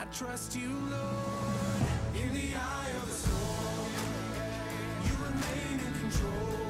I trust you, Lord. In the eye of the storm, you remain in control.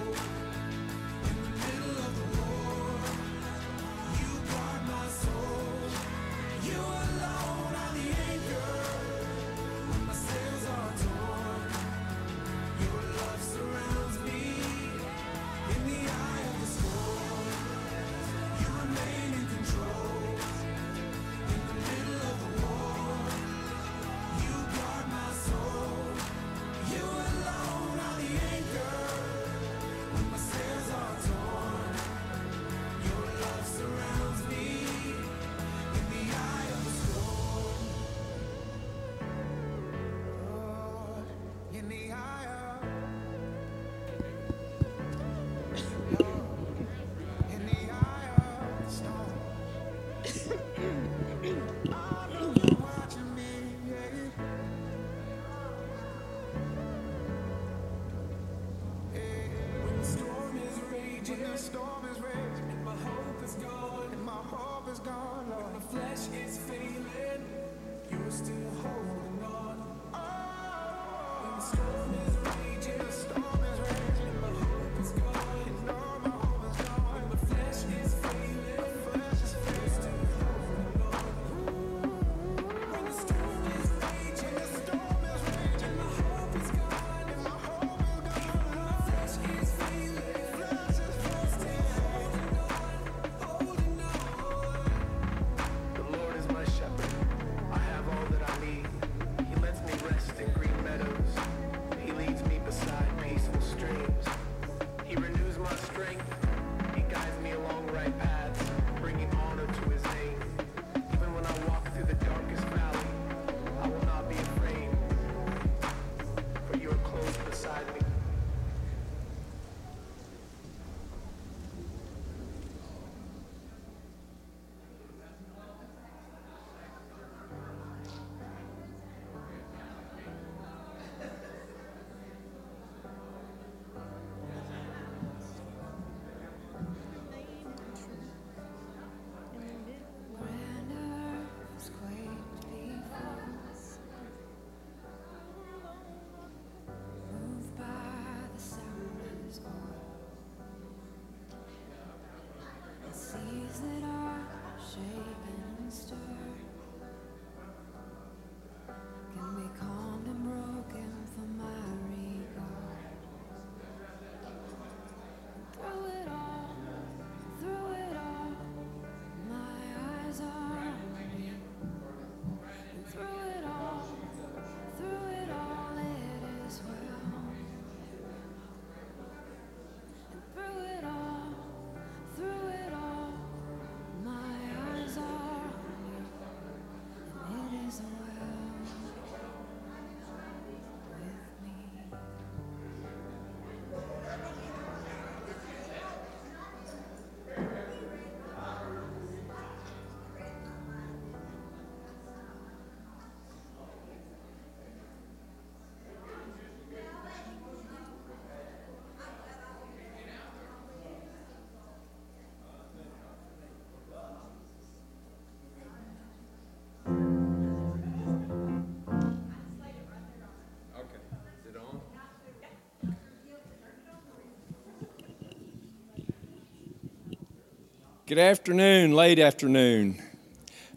Good afternoon, late afternoon.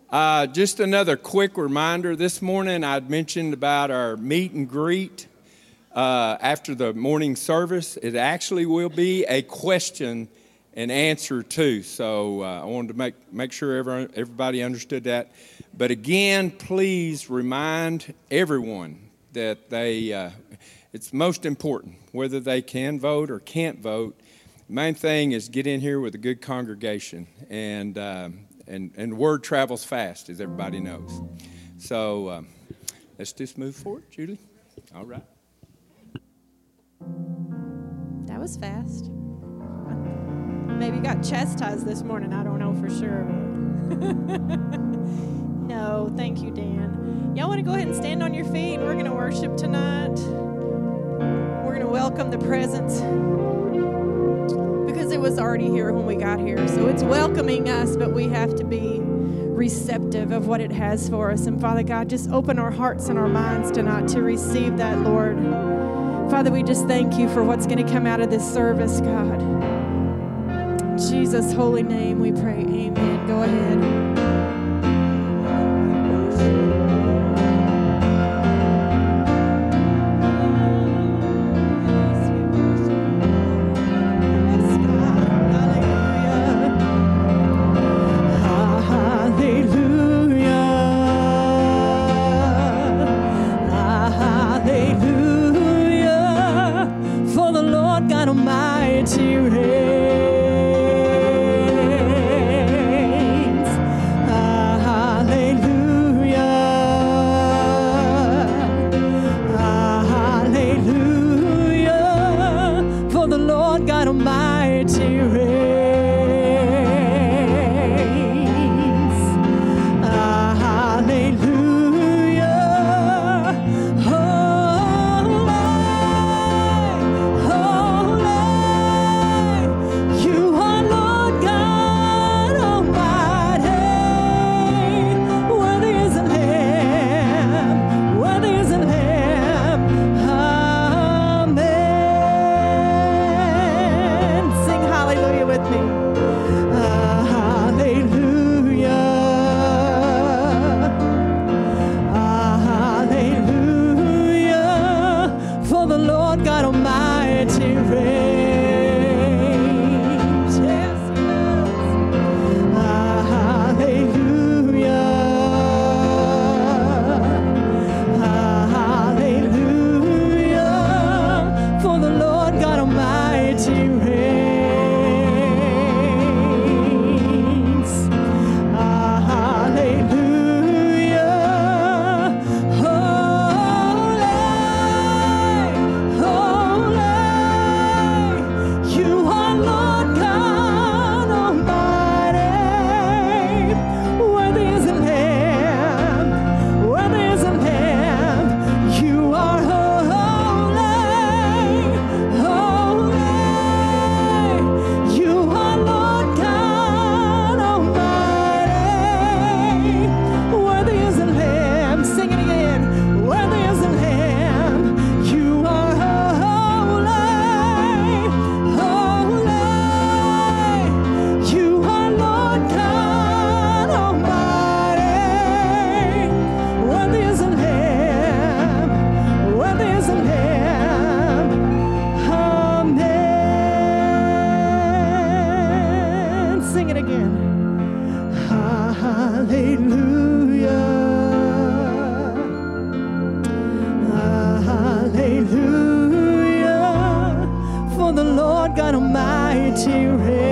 Uh, just another quick reminder this morning, I'd mentioned about our meet and greet uh, after the morning service. It actually will be a question and answer, too. So uh, I wanted to make, make sure everyone, everybody understood that. But again, please remind everyone that they, uh, it's most important whether they can vote or can't vote main thing is get in here with a good congregation, and um, and and word travels fast, as everybody knows. So um, let's just move forward, Julie. All right. That was fast. Maybe got chastised this morning. I don't know for sure. no, thank you, Dan. Y'all want to go ahead and stand on your feet? We're going to worship tonight. We're going to welcome the presence was already here when we got here. So it's welcoming us, but we have to be receptive of what it has for us. And Father God, just open our hearts and our minds tonight to receive that, Lord. Father, we just thank you for what's going to come out of this service, God. In Jesus' holy name, we pray. Amen. Go ahead. almighty reign.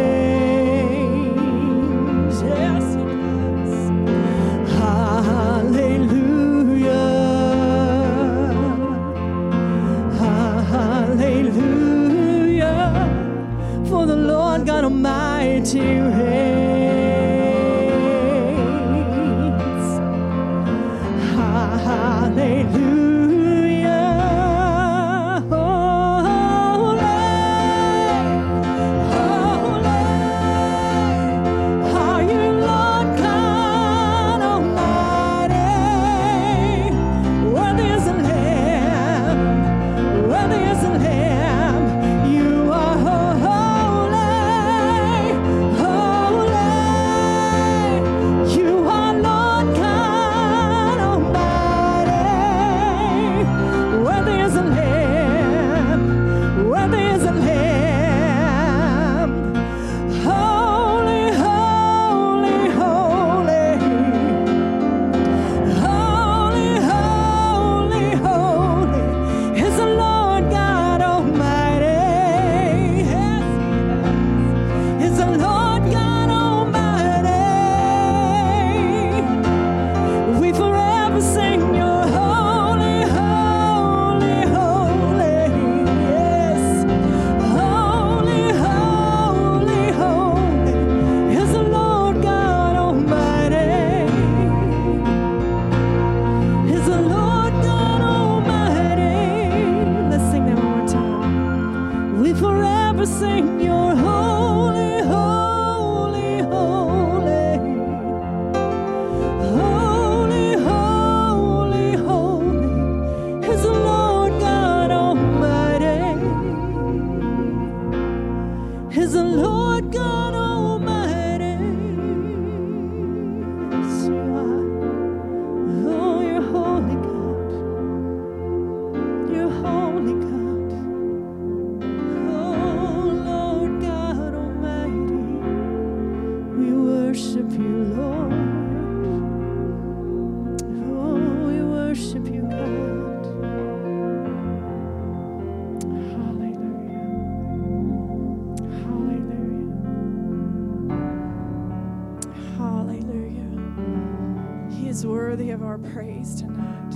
Is worthy of our praise tonight.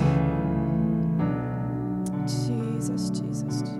Jesus, Jesus, Jesus.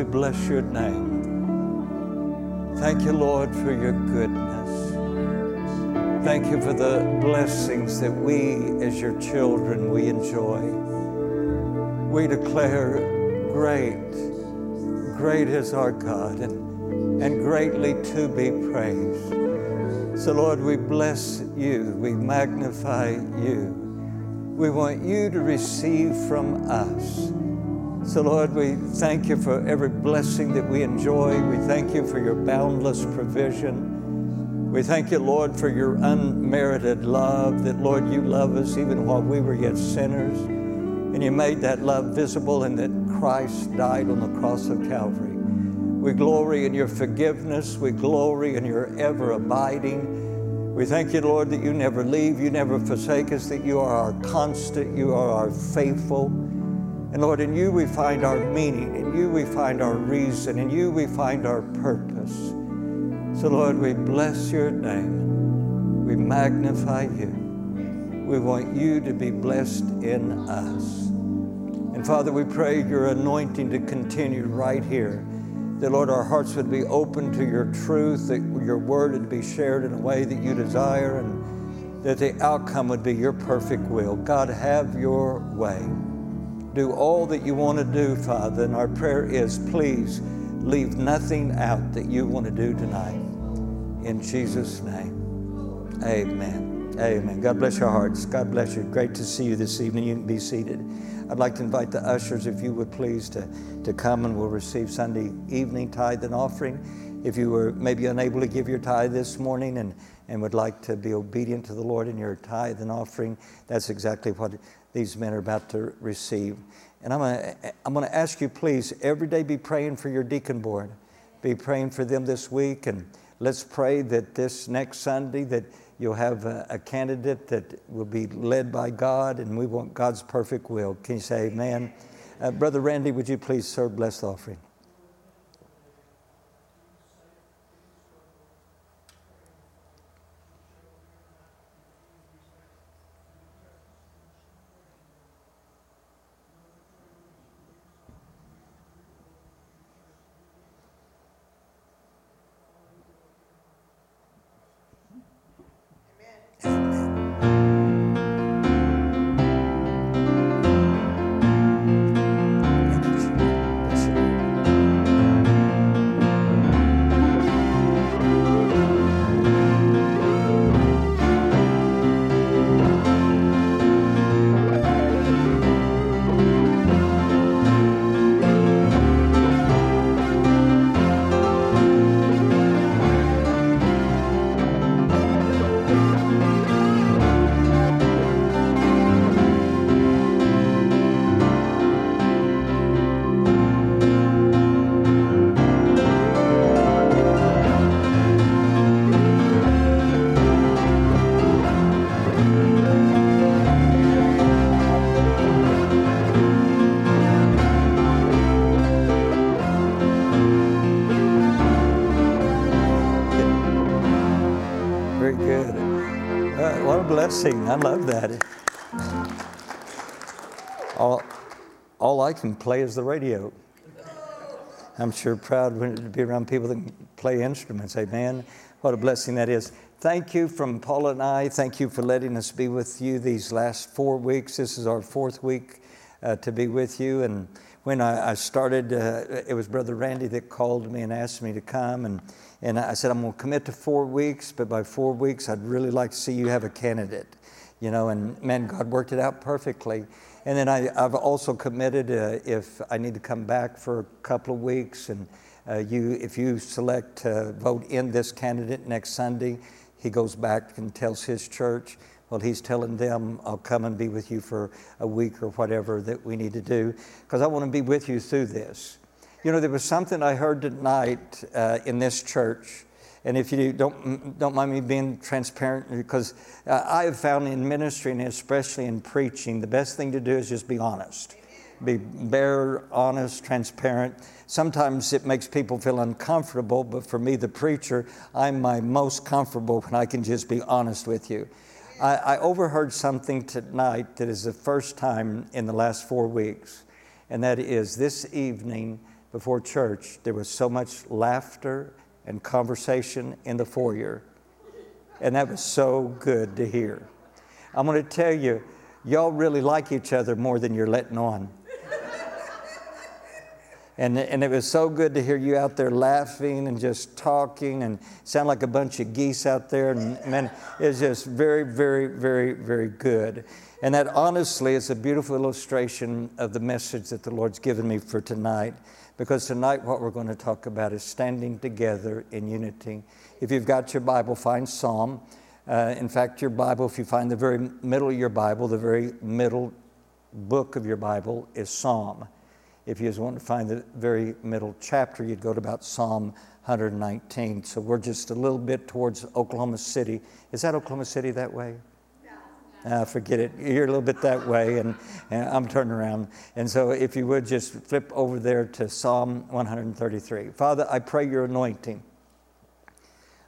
We bless your name. Thank you, Lord, for your goodness. Thank you for the blessings that we, as your children, we enjoy. We declare, great, great is our God, and, and greatly to be praised. So, Lord, we bless you, we magnify you. We want you to receive from us. So, Lord, we thank you for every blessing that we enjoy. We thank you for your boundless provision. We thank you, Lord, for your unmerited love, that, Lord, you love us even while we were yet sinners. And you made that love visible and that Christ died on the cross of Calvary. We glory in your forgiveness. We glory in your ever abiding. We thank you, Lord, that you never leave, you never forsake us, that you are our constant, you are our faithful. And Lord, in you we find our meaning, in you we find our reason, in you we find our purpose. So, Lord, we bless your name. We magnify you. We want you to be blessed in us. And Father, we pray your anointing to continue right here. That, Lord, our hearts would be open to your truth, that your word would be shared in a way that you desire, and that the outcome would be your perfect will. God, have your way. Do all that you want to do, Father. And our prayer is please leave nothing out that you want to do tonight. In Jesus' name, amen. Amen. God bless your hearts. God bless you. Great to see you this evening. You can be seated. I'd like to invite the ushers, if you would please, to, to come and we'll receive Sunday evening tithe and offering. If you were maybe unable to give your tithe this morning and, and would like to be obedient to the Lord in your tithe and offering, that's exactly what these men are about to receive. And I'm going to I'm to ask you, please, every day be praying for your deacon board. Be praying for them this week. And let's pray that this next Sunday that you'll have a, a candidate that will be led by God and we want God's perfect will. Can you say amen? Uh, Brother Randy, would you please serve blessed offering? Blessing. I love that. All, all I can play is the radio. I'm sure proud to be around people that can play instruments. Amen. What a blessing that is. Thank you from Paula and I. Thank you for letting us be with you these last four weeks. This is our fourth week uh, to be with you. And when I, I started, uh, it was Brother Randy that called me and asked me to come. And, and I said, I'm going to commit to four weeks, but by four weeks, I'd really like to see you have a candidate. You know, and man, God worked it out perfectly. And then I, I've also committed uh, if I need to come back for a couple of weeks, and uh, you, if you select to vote in this candidate next Sunday, he goes back and tells his church, well, he's telling them, I'll come and be with you for a week or whatever that we need to do, because I want to be with you through this. You know, there was something I heard tonight uh, in this church and if you don't, don't mind me being transparent, because uh, I have found in ministry and especially in preaching, the best thing to do is just be honest. Be bare, honest, transparent. Sometimes it makes people feel uncomfortable, but for me, the preacher, I'm my most comfortable when I can just be honest with you. I, I overheard something tonight that is the first time in the last four weeks, and that is this evening before church, there was so much laughter and conversation in the foyer. And that was so good to hear. I'm going to tell you, y'all really like each other more than you're letting on. And, and it was so good to hear you out there laughing and just talking and sound like a bunch of geese out there. And man, it's just very, very, very, very good. And that honestly is a beautiful illustration of the message that the Lord's given me for tonight. Because tonight, what we're going to talk about is standing together in unity. If you've got your Bible, find Psalm. Uh, in fact, your Bible, if you find the very middle of your Bible, the very middle book of your Bible is Psalm. If you just want to find the very middle chapter, you'd go to about Psalm 119. So we're just a little bit towards Oklahoma City. Is that Oklahoma City that way? Uh, forget it. You're a little bit that way, and, and I'm turning around. And so, if you would just flip over there to Psalm 133. Father, I pray your anointing.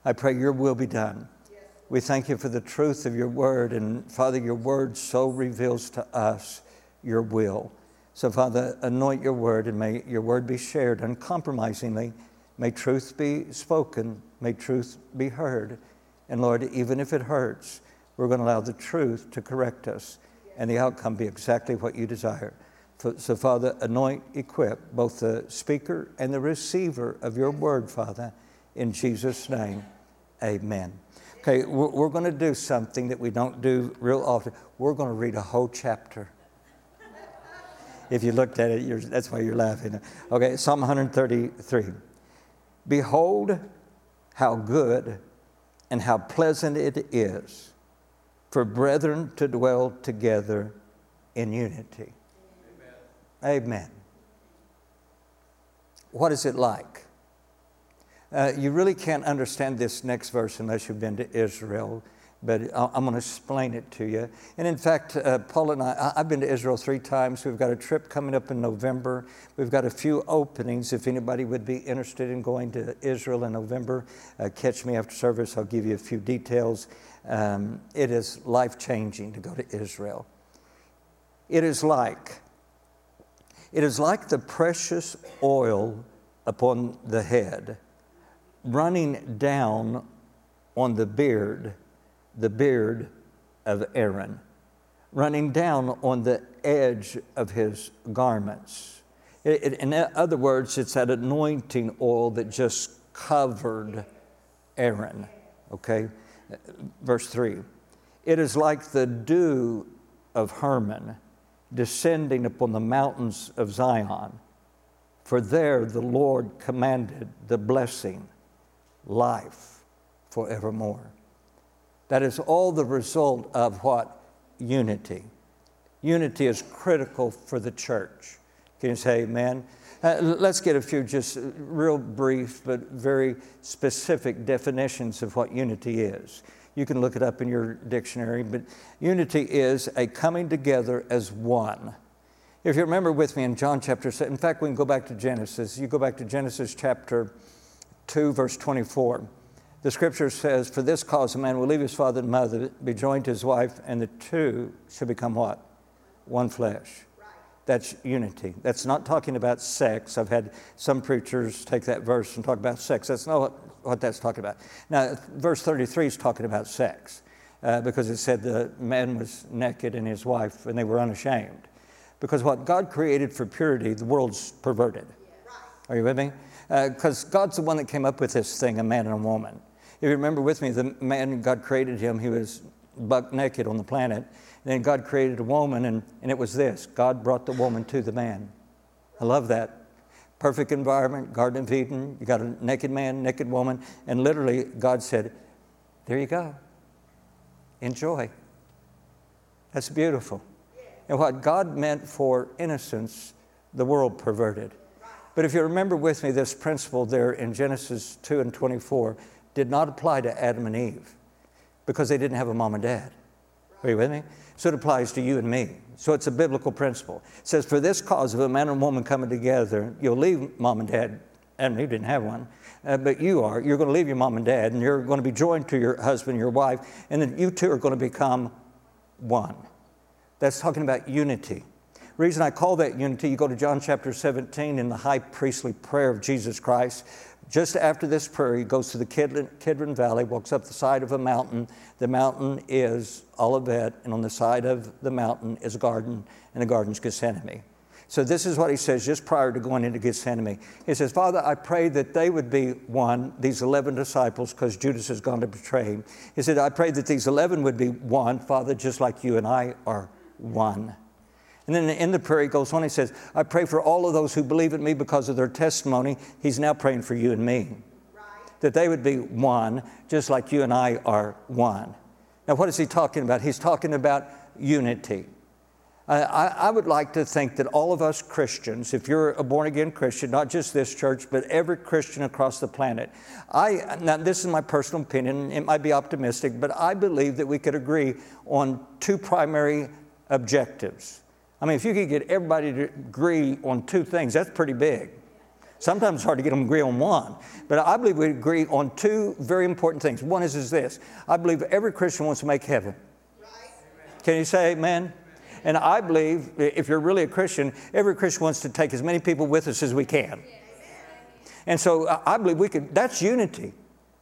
I pray your will be done. We thank you for the truth of your word. And Father, your word so reveals to us your will. So, Father, anoint your word and may your word be shared uncompromisingly. May truth be spoken. May truth be heard. And Lord, even if it hurts, we're going to allow the truth to correct us and the outcome be exactly what you desire. So, Father, anoint, equip both the speaker and the receiver of your word, Father, in Jesus' name. Amen. Okay, we're, going to do something that we don't do real often. We're going to read a whole chapter. If you looked at it, that's why you're laughing. Okay, Psalm 133. Behold, how good and how pleasant it is for brethren to dwell together in unity. Amen. Amen. What is it like? Uh, you really can't understand this next verse unless you've been to Israel, but I'm going to explain it to you. And in fact, uh, Paul and I, I've been to Israel three times. We've got a trip coming up in November. We've got a few openings. If anybody would be interested in going to Israel in November, uh, catch me after service. I'll give you a few details. Um, it is life changing to go to Israel. It is like, it is like the precious oil upon the head running down on the beard, the beard of Aaron, running down on the edge of his garments. It, it, in other words, it's that anointing oil that just covered Aaron, okay? Verse 3 It is like the dew of Hermon descending upon the mountains of Zion, for there the Lord commanded the blessing life forevermore. That is all the result of what? Unity. Unity is critical for the church. Can you say amen? Uh, let's get a few just real brief but very specific definitions of what unity is. You can look it up in your dictionary, but unity is a coming together as one. If you remember with me in John chapter 7, in fact, we can go back to Genesis. You go back to Genesis chapter 2, verse 24. The scripture says, For this cause a man will leave his father and mother, be joined to his wife, and the two shall become what? One flesh. That's unity. That's not talking about sex. I've had some preachers take that verse and talk about sex. That's not what, what that's talking about. Now, verse 33 is talking about sex uh, because it said the man was naked and his wife, and they were unashamed. Because what God created for purity, the world's perverted. Are you with me? Because God's the one that came up with this thing, a man and a woman. If you remember with me, the man, God created him, he was buck naked on the planet. Then God created a woman, and, and it was this God brought the woman to the man. I love that. Perfect environment, Garden of Eden. You got a naked man, naked woman, and literally God said, There you go. Enjoy. That's beautiful. And what God meant for innocence, the world perverted. But if you remember with me, this principle there in Genesis 2 and 24 did not apply to Adam and Eve because they didn't have a mom and dad. Are you with me? So it applies to you and me. So it's a biblical principle. It says, For this cause of a man and woman coming together, you'll leave mom and dad. And Eve didn't have one, uh, but you are. You're going to leave your mom and dad, and you're going to be joined to your husband, your wife, and then you two are going to become one. That's talking about unity. Reason I call that unity, you go to John chapter 17 in the high priestly prayer of Jesus Christ. Just after this prayer, he goes to the Kidron, Kidron Valley, walks up the side of a mountain. The mountain is Olivet, and on the side of the mountain is a garden, and the garden's Gethsemane. So this is what he says just prior to going into Gethsemane. He says, Father, I pray that they would be one, these 11 disciples, because Judas has gone to betray him. He said, I pray that these 11 would be one, Father, just like you and I are one. And then in the prayer, he goes on, he says, I pray for all of those who believe in me because of their testimony. He's now praying for you and me. Right. That they would be one, just like you and I are one. Now, what is he talking about? He's talking about unity. I, I would like to think that all of us Christians, if you're a born again Christian, not just this church, but every Christian across the planet, I, now this is my personal opinion, it might be optimistic, but I believe that we could agree on two primary objectives. I mean, if you could get everybody to agree on two things, that's pretty big. Sometimes it's hard to get them to agree on one. But I believe we agree on two very important things. One is, is this I believe every Christian wants to make heaven. Can you say amen? And I believe if you're really a Christian, every Christian wants to take as many people with us as we can. And so I believe we could, that's unity.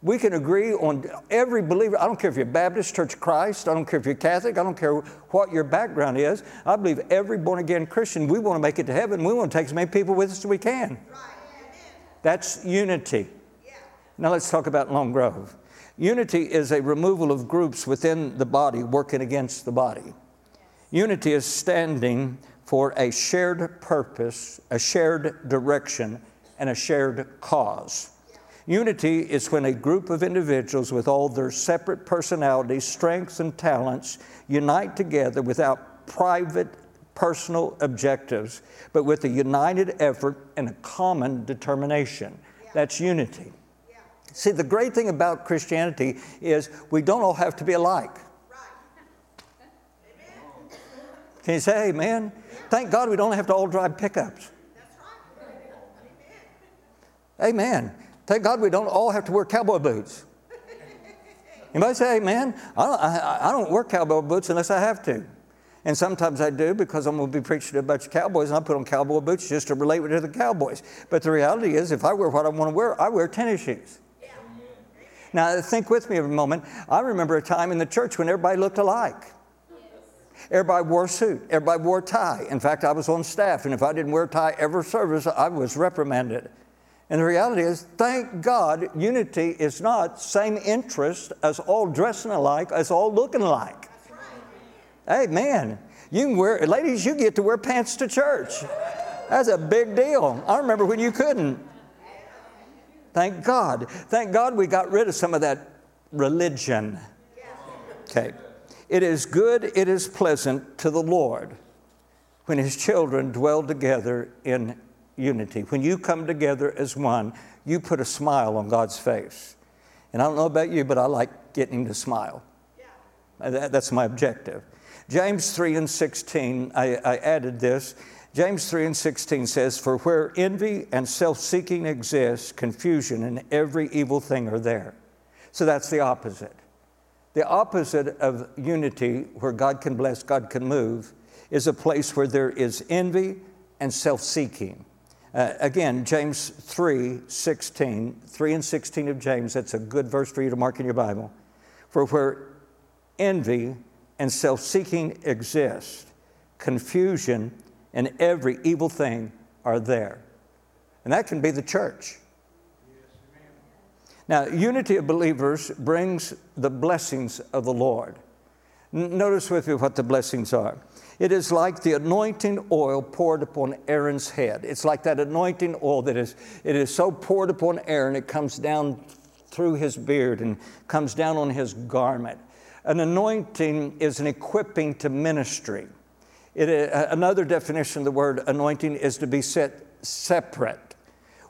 We can agree on every believer. I don't care if you're Baptist, Church of Christ, I don't care if you're Catholic, I don't care what your background is. I believe every born again Christian, we want to make it to heaven. We want to take as many people with us as we can. That's unity. Now let's talk about Lone Grove. Unity is a removal of groups within the body working against the body. Unity is standing for a shared purpose, a shared direction, and a shared cause. Unity is when a group of individuals with all their separate personalities, strengths, and talents unite together without private personal objectives, but with a united effort and a common determination. That's unity. See, the great thing about Christianity is we don't all have to be alike. Can you say amen? Thank God we don't have to all drive pickups. Amen. Thank God we don't all have to wear cowboy boots. Anybody say amen? I don't, I, I don't wear cowboy boots unless I have to. And sometimes I do because I'm going to be preaching to a bunch of cowboys and I put on cowboy boots just to relate to the cowboys. But the reality is, if I wear what I want to wear, I wear tennis shoes. Now, think with me for a moment. I remember a time in the church when everybody looked alike. Everybody wore a suit. Everybody wore a tie. In fact, I was on staff, and if I didn't wear a tie every service, I was reprimanded. And the reality is, thank God, unity is not same interest as all dressing alike, as all looking alike. Hey, man, you can wear, ladies, you get to wear pants to church. That's a big deal. I remember when you couldn't. Thank God. Thank God we got rid of some of that religion. Okay. It is good, it is pleasant to the Lord when his children dwell together in unity. When you come together as one, you put a smile on God's face. And I don't know about you, but I like getting him to smile. Yeah. That's my objective. James 3 and 16, I, I added this. James 3 and 16 says, For where envy and self seeking exist, confusion and every evil thing are there. So that's the opposite. The opposite of unity, where God can bless, God can move, is a place where there is envy and self seeking. Uh, again, James 3 16, 3 and 16 of James, that's a good verse for you to mark in your Bible. For where envy and self seeking exist, confusion and every evil thing are there. And that can be the church. Now, unity of believers brings the blessings of the Lord. Notice with me what the blessings are. It is like the anointing oil poured upon Aaron's head. It's like that anointing oil that is, it is so poured upon Aaron, it comes down through his beard and comes down on his garment. An anointing is an equipping to ministry. It, uh, another definition of the word anointing is to be set separate.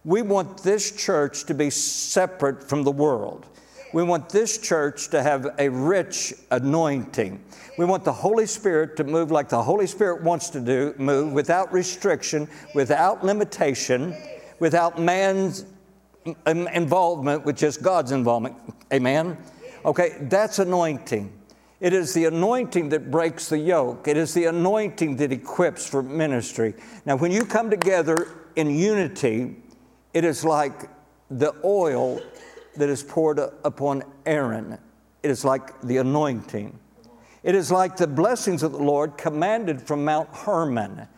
We want this church to be separate from the world. We want this church to have a rich anointing. We want the Holy Spirit to move like the Holy Spirit wants to do, move without restriction, without limitation, without man's um, involvement, with just God's involvement. Amen? Okay, that's anointing. It is the anointing that breaks the yoke. It is the anointing that equips for ministry. Now, when you come together in unity, it is like the oil that is poured upon Aaron. It is like the anointing. It is like the blessings of the Lord commanded from Mount Hermon.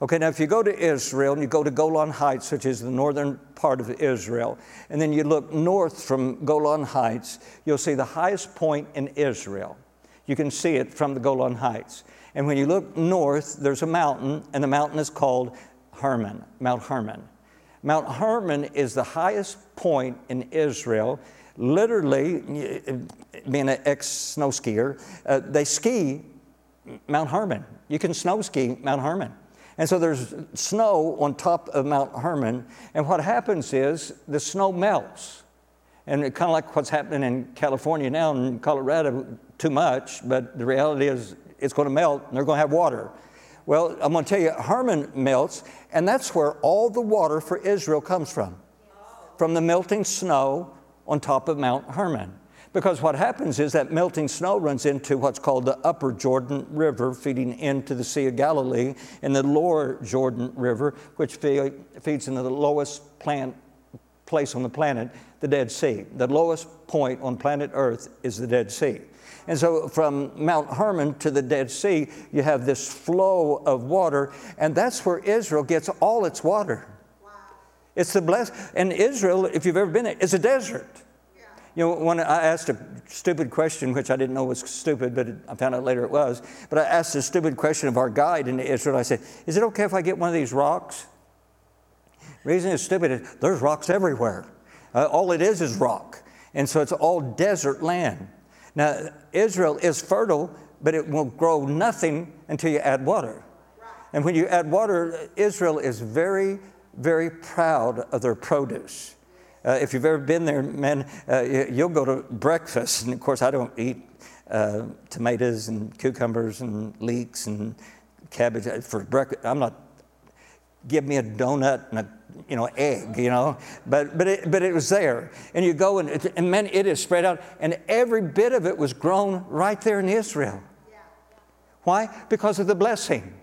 Okay, now if you go to Israel and you go to Golan Heights, which is the northern part of Israel, and then you look north from Golan Heights, you'll see the highest point in Israel. You can see it from the Golan Heights. And when you look north, there's a mountain, and the mountain is called Hermon, Mount Hermon. Mount Hermon is the highest point in Israel. Literally, being an ex snow skier, uh, they ski Mount Hermon. You can snow ski Mount Hermon. And so there's snow on top of Mount Hermon, and what happens is the snow melts. And kind of like what's happening in California now and Colorado, too much, but the reality is it's going to melt and they're going to have water. Well, I'm going to tell you, Hermon melts, and that's where all the water for Israel comes from from the melting snow on top of Mount Hermon. Because what happens is that melting snow runs into what's called the upper Jordan River, feeding into the Sea of Galilee, and the lower Jordan River, which feeds into the lowest plant, place on the planet, the Dead Sea. The lowest point on planet Earth is the Dead Sea. And so from Mount Hermon to the Dead Sea, you have this flow of water, and that's where Israel gets all its water. It's the blessed. And Israel, if you've ever been there, is a desert. You know, when I asked a stupid question, which I didn't know was stupid, but it, I found out later it was, but I asked a stupid question of our guide in Israel. I said, Is it okay if I get one of these rocks? The reason it's stupid is there's rocks everywhere. Uh, all it is is rock. And so it's all desert land. Now, Israel is fertile, but it will grow nothing until you add water. And when you add water, Israel is very, very proud of their produce. Uh, if you've ever been there, man, uh, you- you'll go to breakfast, and of course, I don't eat uh, tomatoes and cucumbers and leeks and cabbage for breakfast. I'm not give me a donut and a you know egg you know? But but it, but it was there. And you go and, it, and man it is spread out. And every bit of it was grown right there in israel. Why? Because of the blessing.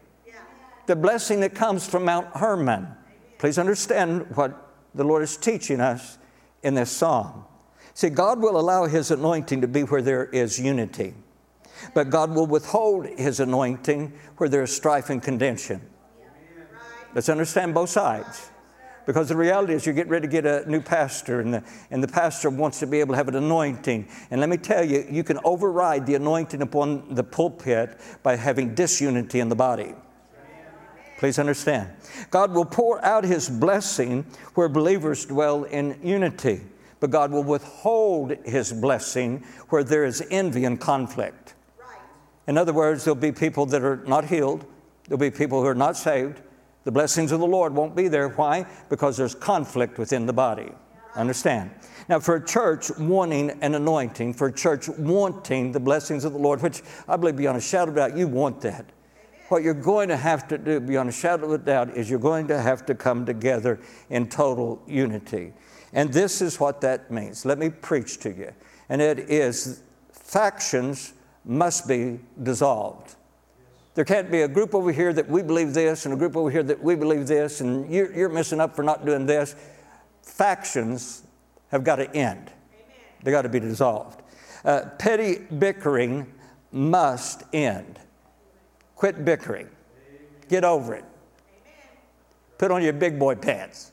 The blessing that comes from mount hermon. Please understand what the lord is teaching us in this psalm. See god will allow his anointing to be where there is unity but god will withhold his anointing where there is strife and contention Let's understand both sides. Because the reality is, you get ready to get a new pastor, and the, and the pastor wants to be able to have an anointing. And let me tell you, you can override the anointing upon the pulpit by having disunity in the body. Please understand. God will pour out His blessing where believers dwell in unity, but God will withhold His blessing where there is envy and conflict. In other words, there'll be people that are not healed, there'll be people who are not saved. The blessings of the Lord won't be there. Why? Because there's conflict within the body. Understand? Now, for a church wanting an anointing, for a church wanting the blessings of the Lord, which I believe beyond a shadow of doubt, you want that. What you're going to have to do, beyond a shadow of a doubt, is you're going to have to come together in total unity. And this is what that means. Let me preach to you. And it is factions must be dissolved. There can't be a group over here that we believe this and a group over here that we believe this, and you're, you're missing up for not doing this. Factions have got to end, they got to be dissolved. Uh, petty bickering must end. Quit bickering, get over it. Put on your big boy pants.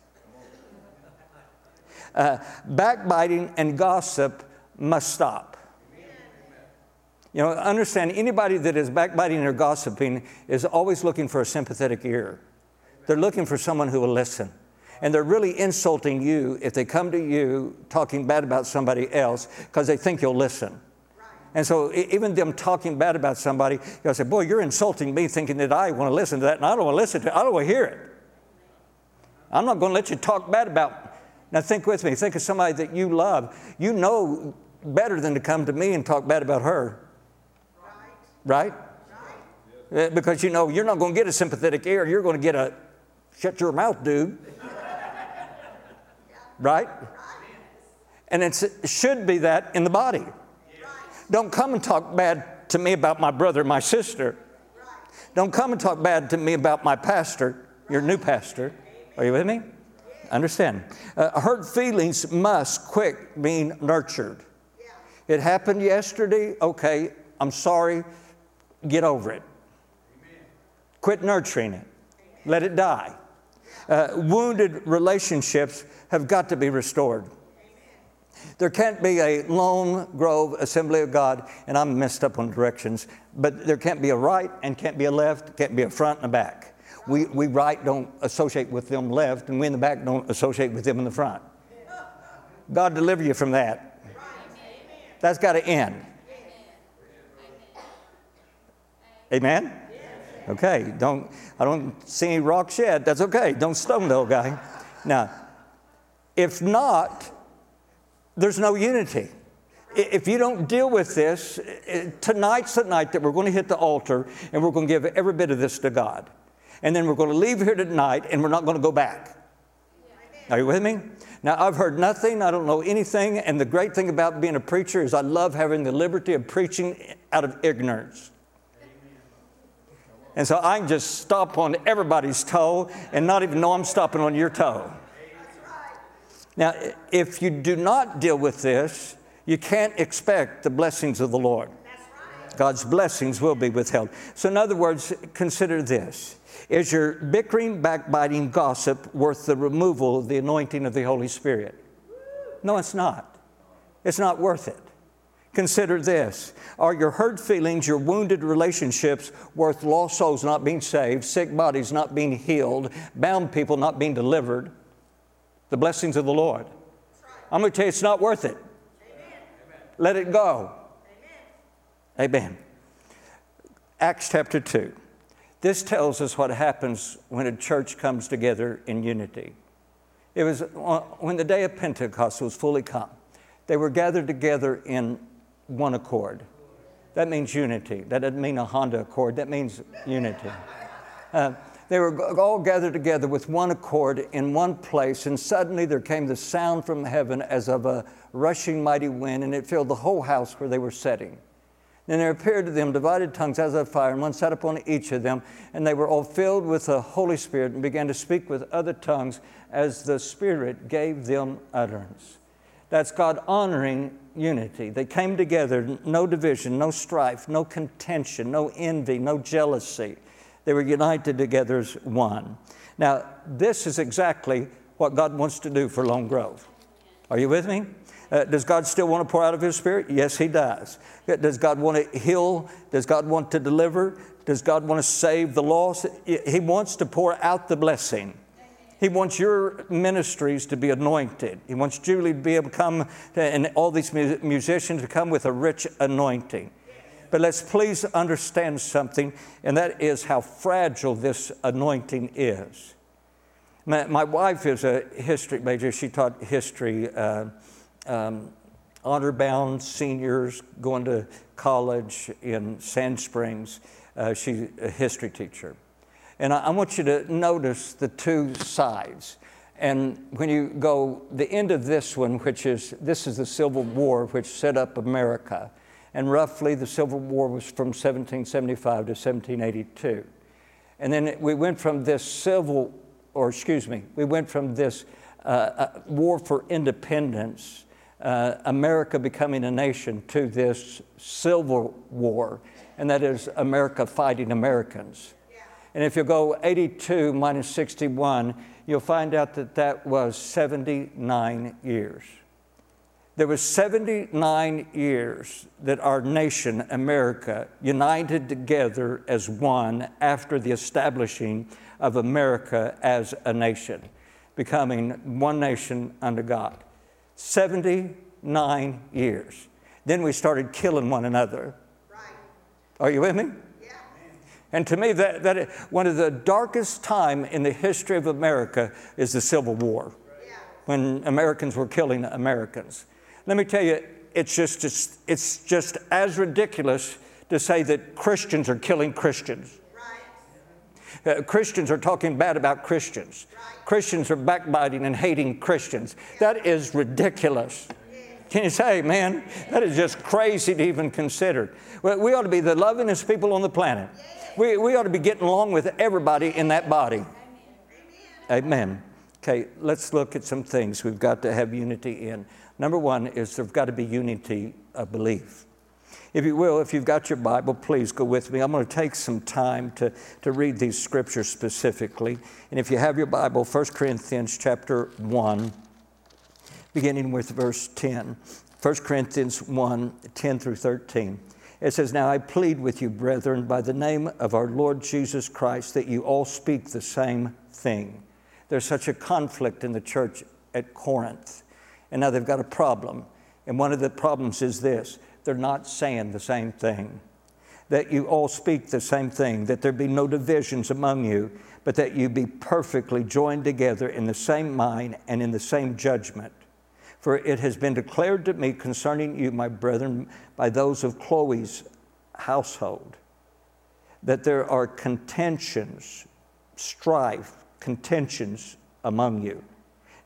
Uh, backbiting and gossip must stop. You know, understand anybody that is backbiting or gossiping is always looking for a sympathetic ear. They're looking for someone who will listen. And they're really insulting you if they come to you talking bad about somebody else because they think you'll listen. And so, even them talking bad about somebody, you'll say, Boy, you're insulting me thinking that I want to listen to that, and I don't want to listen to it. I don't want to hear it. I'm not going to let you talk bad about. Now, think with me. Think of somebody that you love. You know better than to come to me and talk bad about her. Right? Uh, Because you know you're not going to get a sympathetic ear. You're going to get a shut your mouth, dude. Right? And it's, it should be that in the body. Don't come and talk bad to me about my brother, my sister. Don't come and talk bad to me about my pastor, your new pastor. Are you with me? Understand. Uh, hurt feelings must quick be nurtured. It happened yesterday. Okay, I'm sorry. Get over it. Quit nurturing it. Let it die. Uh, wounded relationships have got to be restored. There can't be a Lone Grove Assembly of God, and I'm messed up on directions, but there can't be a right and can't be a left, can't be a front and a back. We, we right don't associate with them left, and we in the back don't associate with them in the front. God deliver you from that. That's got to end. Amen? Okay, don't, I don't see any rocks yet. That's okay. Don't stone the old guy. Now, if not, there's no unity. If you don't deal with this, tonight's the night that we're going to hit the altar and we're going to give every bit of this to God. And then we're going to leave here tonight and we're not going to go back. Are you with me? Now, I've heard nothing, I don't know anything, and the great thing about being a preacher is I love having the liberty of preaching out of ignorance. And so I can just stop on everybody's toe and not even know I'm stopping on your toe. Now, if you do not deal with this, you can't expect the blessings of the Lord. God's blessings will be withheld. So, in other words, consider this Is your bickering, backbiting, gossip worth the removal of the anointing of the Holy Spirit? No, it's not. It's not worth it. Consider this Are your hurt feelings, your wounded relationships worth lost souls not being saved, sick bodies not being healed, bound people not being delivered? The blessings of the Lord. I'm going to tell you, it's not worth it. Let it go. Amen. Acts chapter 2. This tells us what happens when a church comes together in unity. It was uh, when the day of Pentecost was fully come, they were gathered together in one accord. That means unity. That doesn't mean a Honda Accord, that means unity. Uh, they were all gathered together with one accord in one place, and suddenly there came the sound from heaven as of a rushing mighty wind, and it filled the whole house where they were sitting. Then there appeared to them divided tongues as of fire, and one sat upon each of them, and they were all filled with the Holy Spirit and began to speak with other tongues as the Spirit gave them utterance. That's God honoring unity. They came together, no division, no strife, no contention, no envy, no jealousy. They were united together as one. Now, this is exactly what God wants to do for Lone Grove. Are you with me? Uh, does God still want to pour out of His Spirit? Yes, He does. Uh, Does God want to heal? Does God want to deliver? Does God want to save the lost? He wants to pour out the blessing. He wants your ministries to be anointed. He wants Julie to be able to come to, and all these mu- musicians to come with a rich anointing. But let's please understand something, and that is how fragile this anointing is. My, my wife is a history major. She taught history, uh, um, honor bound seniors going to college in Sand Springs. Uh, she's a history teacher. And I, I want you to notice the two sides. And when you go the end of this one, which is this is the Civil War, which set up America, and roughly the Civil War was from 1775 to 1782. And then we went from this civil, or excuse me, we went from this uh, uh, war for independence, uh, America becoming a nation, to this civil war, and that is America fighting Americans. And if you go 82 minus 61, you'll find out that that was 79 years. There was 79 years that our nation, America, united together as one after the establishing of America as a nation, becoming one nation under God. 79 years. Then we started killing one another. Right. Are you with me? And to me, that, that one of the darkest time in the history of America is the Civil War, when Americans were killing Americans. Let me tell you, it's just, it's, it's just as ridiculous to say that Christians are killing Christians. Uh, Christians are talking bad about Christians. Christians are backbiting and hating Christians. That is ridiculous. Can you say, man, that is just crazy to even consider. We ought to be the lovingest people on the planet. We, we ought to be getting along with everybody in that body. Amen. Okay, let's look at some things we've got to have unity in. Number one is there's got to be unity of belief. If you will, if you've got your Bible, please go with me. I'm going to take some time to, to read these scriptures specifically. And if you have your Bible, 1 Corinthians chapter 1, beginning with verse 10. 1 Corinthians 1 10 through 13. It says, Now I plead with you, brethren, by the name of our Lord Jesus Christ, that you all speak the same thing. There's such a conflict in the church at Corinth. And now they've got a problem. And one of the problems is this they're not saying the same thing. That you all speak the same thing, that there be no divisions among you, but that you be perfectly joined together in the same mind and in the same judgment. For it has been declared to me concerning you, my brethren, by those of Chloe's household, that there are contentions, strife, contentions among you.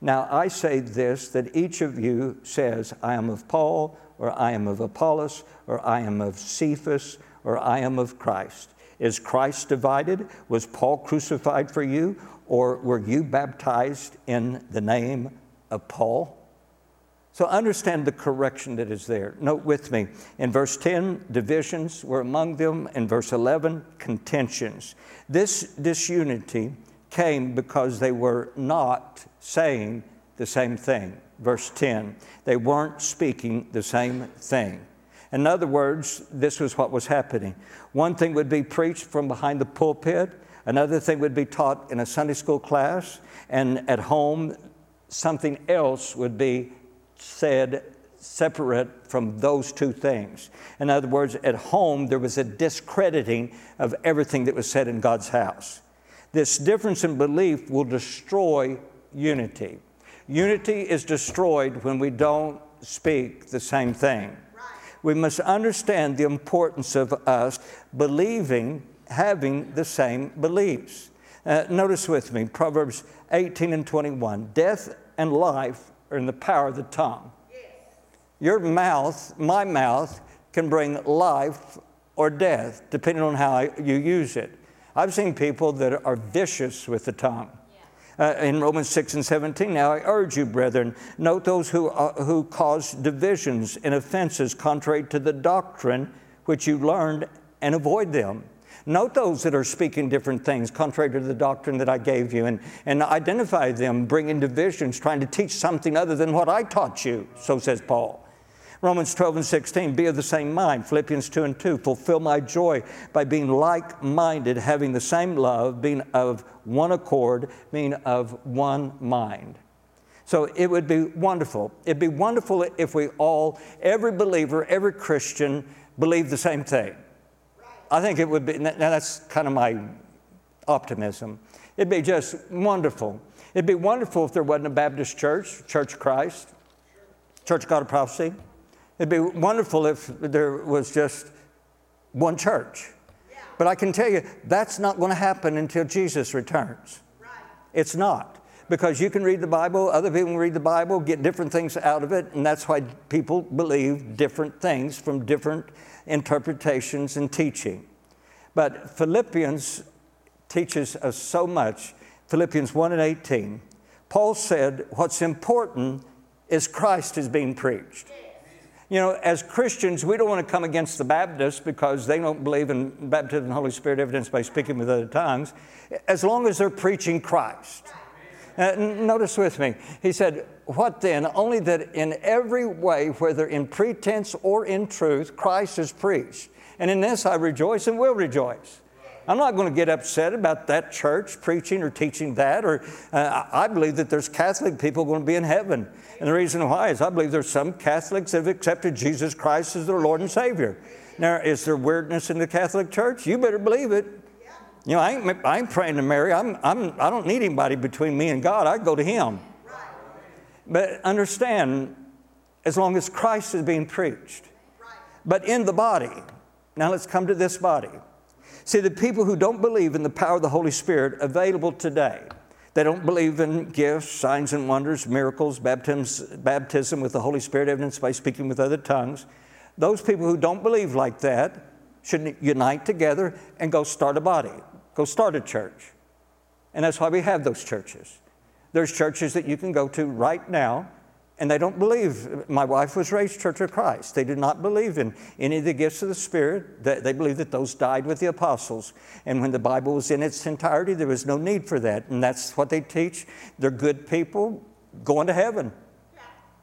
Now I say this that each of you says, I am of Paul, or I am of Apollos, or I am of Cephas, or I am of Christ. Is Christ divided? Was Paul crucified for you? Or were you baptized in the name of Paul? So understand the correction that is there. Note with me. In verse 10, divisions were among them. In verse 11, contentions. This disunity came because they were not saying the same thing. Verse 10, they weren't speaking the same thing. In other words, this was what was happening. One thing would be preached from behind the pulpit, another thing would be taught in a Sunday school class, and at home, something else would be said separate from those two things. In other words, at home, there was a discrediting of everything that was said in God's house. This difference in belief will destroy unity. Unity is destroyed when we don't speak the same thing. We must understand the importance of us believing, having the same beliefs. Uh, notice with me Proverbs 18 and 21 Death and life are in the power of the tongue. Your mouth, my mouth, can bring life or death, depending on how you use it. I've seen people that are vicious with the tongue. Uh, in Romans 6 and 17, now I urge you, brethren, note those who, uh, who cause divisions and offenses contrary to the doctrine which you learned and avoid them. Note those that are speaking different things contrary to the doctrine that I gave you and, and identify them, bringing divisions, trying to teach something other than what I taught you, so says Paul. Romans 12 and 16, be of the same mind. Philippians 2 and 2, fulfill my joy by being like minded, having the same love, being of one accord, being of one mind. So it would be wonderful. It'd be wonderful if we all, every believer, every Christian, believed the same thing. I think it would be, now that's kind of my optimism. It'd be just wonderful. It'd be wonderful if there wasn't a Baptist church, Church of Christ, Church of God of Prophecy. It'd be wonderful if there was just one church. But I can tell you, that's not going to happen until Jesus returns. It's not. Because you can read the Bible, other people can read the Bible, get different things out of it, and that's why people believe different things from different interpretations and teaching. But Philippians teaches us so much. Philippians 1 and 18. Paul said, What's important is Christ is being preached. You know, as Christians, we don't want to come against the Baptists because they don't believe in baptism and Holy Spirit, evidence by speaking with other tongues, as long as they're preaching Christ. Uh, notice with me, he said, What then? Only that in every way, whether in pretense or in truth, Christ is preached. And in this I rejoice and will rejoice. I'm not going to get upset about that church preaching or teaching that. Or uh, I believe that there's Catholic people going to be in heaven, and the reason why is I believe there's some Catholics that have accepted Jesus Christ as their Lord and Savior. Now, is there weirdness in the Catholic Church? You better believe it. You know, I ain't, I ain't praying to Mary. I'm, I'm, I don't need anybody between me and God. I go to Him. But understand, as long as Christ is being preached, but in the body. Now let's come to this body. See, the people who don't believe in the power of the Holy Spirit available today, they don't believe in gifts, signs and wonders, miracles, baptisms, baptism with the Holy Spirit, evidence by speaking with other tongues. Those people who don't believe like that should unite together and go start a body, go start a church. And that's why we have those churches. There's churches that you can go to right now and they don't believe. My wife was raised Church of Christ. They do not believe in any of the gifts of the Spirit. They, they believe that those died with the apostles. And when the Bible was in its entirety, there was no need for that. And that's what they teach. They're good people going to heaven.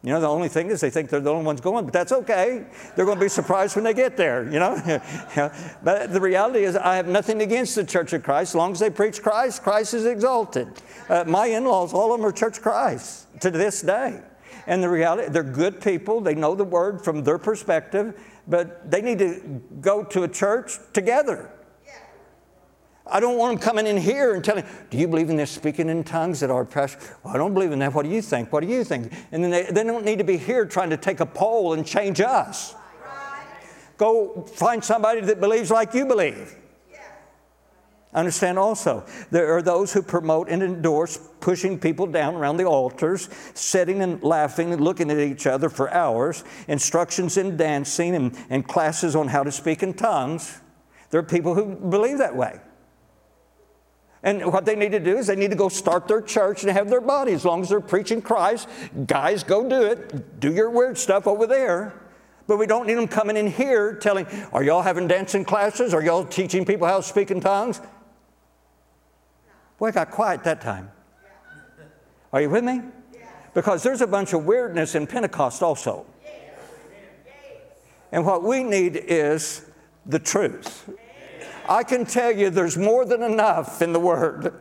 You know, the only thing is they think they're the only ones going, but that's okay. They're going to be surprised when they get there, you know. but the reality is, I have nothing against the Church of Christ. As long as they preach Christ, Christ is exalted. Uh, my in laws, all of them are Church of Christ to this day. And the reality, they're good people. They know the word from their perspective, but they need to go to a church together. I don't want them coming in here and telling, Do you believe in this speaking in tongues that our pastor? Well, I don't believe in that. What do you think? What do you think? And then they, they don't need to be here trying to take a poll and change us. Go find somebody that believes like you believe. Understand also, there are those who promote and endorse pushing people down around the altars, sitting and laughing and looking at each other for hours, instructions in dancing and, and classes on how to speak in tongues. There are people who believe that way. And what they need to do is they need to go start their church and have their body. As long as they're preaching Christ, guys, go do it. Do your weird stuff over there. But we don't need them coming in here telling, Are y'all having dancing classes? Are y'all teaching people how to speak in tongues? Boy, it got quiet that time. Are you with me? Because there's a bunch of weirdness in Pentecost also. And what we need is the truth. I can tell you there's more than enough in the Word.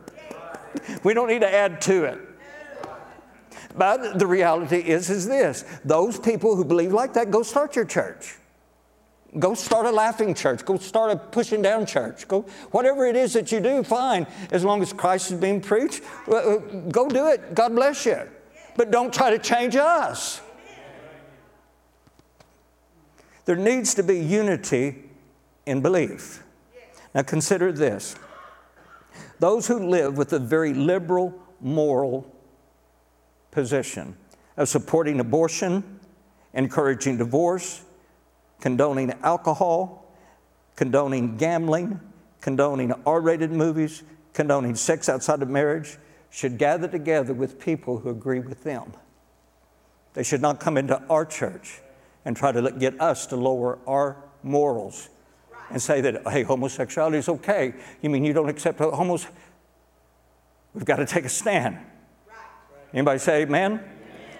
We don't need to add to it. But the reality is, is this those people who believe like that, go start your church. Go start a laughing church. Go start a pushing down church. Go, whatever it is that you do, fine. As long as Christ is being preached, uh, go do it. God bless you. But don't try to change us. There needs to be unity in belief. Now consider this those who live with a very liberal moral position of supporting abortion, encouraging divorce, condoning alcohol, condoning gambling, condoning R rated movies, condoning sex outside of marriage, should gather together with people who agree with them. They should not come into our church and try to get us to lower our morals and say that, hey, homosexuality is okay. You mean you don't accept homos? We've got to take a stand. Anybody say amen?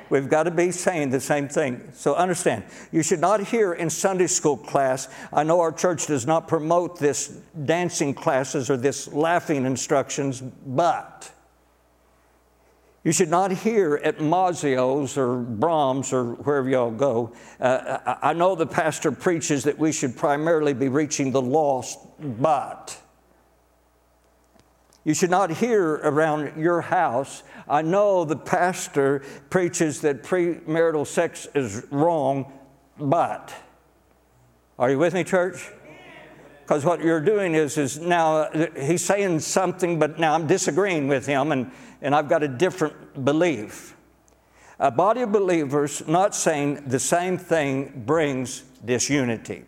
We've got to be saying the same thing. So understand, you should not hear in Sunday school class, I know our church does not promote this dancing classes or this laughing instructions, but you should not hear at Mazzio's or Braum's or wherever y'all go. Uh, I know the pastor preaches that we should primarily be reaching the lost, but you should not hear around your house. I know the pastor preaches that premarital sex is wrong, but. Are you with me, church? Because what you're doing is, is now he's saying something, but now I'm disagreeing with him, and, and I've got a different belief. A body of believers not saying the same thing brings disunity.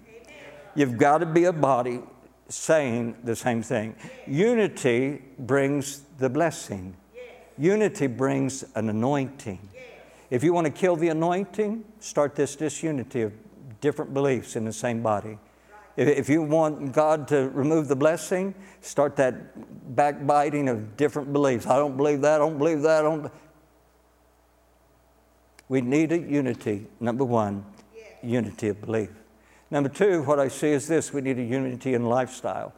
You've got to be a body saying the same thing. Unity brings the blessing, unity brings an anointing. If you want to kill the anointing, start this disunity of different beliefs in the same body. If, you want God to remove the blessing, start that backbiting of different beliefs. I don't believe that, I don't believe that, I don't. We need a unity, number one, unity of belief. Number two, what I see is this we need a unity in lifestyle.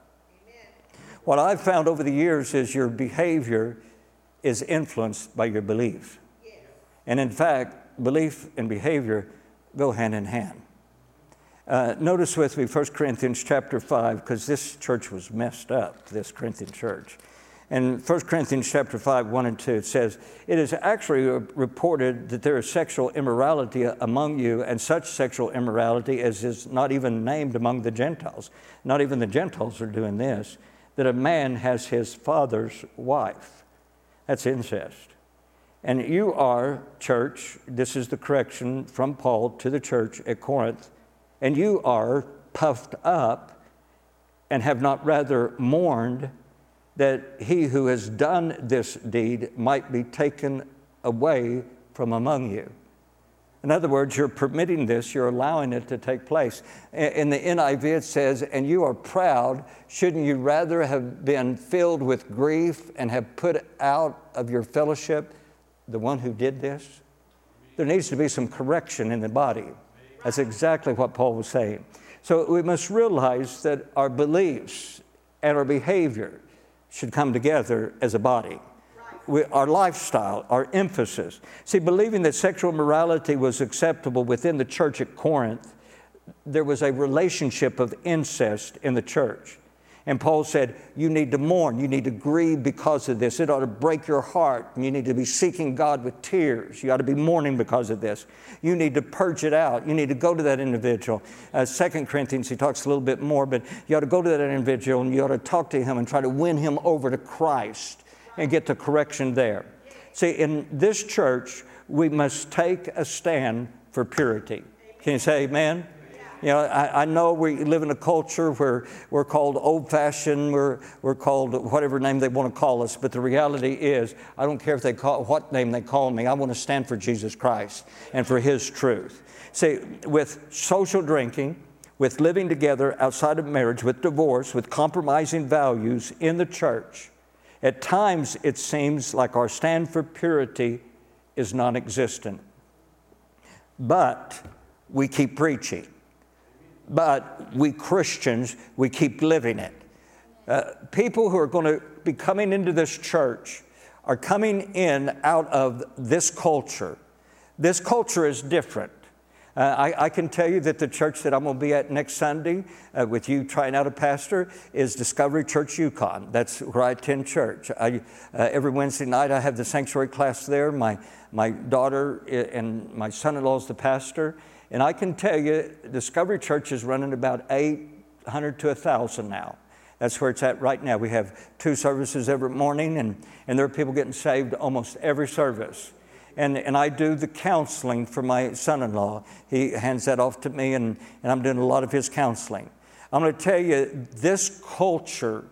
What I've found over the years is your behavior is influenced by your belief. And in fact, belief and behavior go hand in hand. Uh, notice with me 1 Corinthians chapter 5, because this church was messed up, this Corinthian church. In 1 Corinthians chapter 5, 1 and 2, it says, It is actually reported that there is sexual immorality among you, and such sexual immorality as is not even named among the Gentiles. Not even the Gentiles are doing this, that a man has his father's wife. That's incest. And you are, church, this is the correction from Paul to the church at Corinth, and you are puffed up and have not rather mourned that he who has done this deed might be taken away from among you. In other words, you're permitting this, you're allowing it to take place. In the NIV, it says, And you are proud. Shouldn't you rather have been filled with grief and have put out of your fellowship the one who did this? There needs to be some correction in the body. That's exactly what Paul was saying. So we must realize that our beliefs and our behavior should come together as a body. We, our lifestyle, our emphasis. See, believing that sexual morality was acceptable within the church at Corinth, there was a relationship of incest in the church. And Paul said, You need to mourn. You need to grieve because of this. It ought to break your heart. You need to be seeking God with tears. You ought to be mourning because of this. You need to purge it out. You need to go to that individual. Uh, Second Corinthians, he talks a little bit more, but you ought to go to that individual and you ought to talk to him and try to win him over to Christ and get the correction there. See, in this church, we must take a stand for purity. Can you say amen? You know, I, I, know we live in a culture where we're called old fashioned, we're, we're called whatever name they want to call us, but the reality is, I don't care if they call what name they call me, I want to stand for Jesus Christ and for His truth. See, with social drinking, with living together outside of marriage, with divorce, with compromising values in the church, at times it seems like our stand for purity is non existent. But we keep preaching but we Christians, we keep living it. Uh, people who are going to be coming into this church are coming in out of this culture. This culture is different. Uh, I, I, can tell you that the church that I'm going to be at next Sunday uh, with you trying out a pastor is Discovery Church Yukon. That's where I attend church. I, uh, every Wednesday night I have the sanctuary class there. My, my daughter and my son in law is the pastor. And I can tell you, Discovery Church is running about 800 to 1,000 now. That's where it's at right now. We have two services every morning, and, and there are people getting saved almost every service. And, and I do the counseling for my son in law. He hands that off to me, and, and I'm doing a lot of his counseling. I'm going to tell you, this culture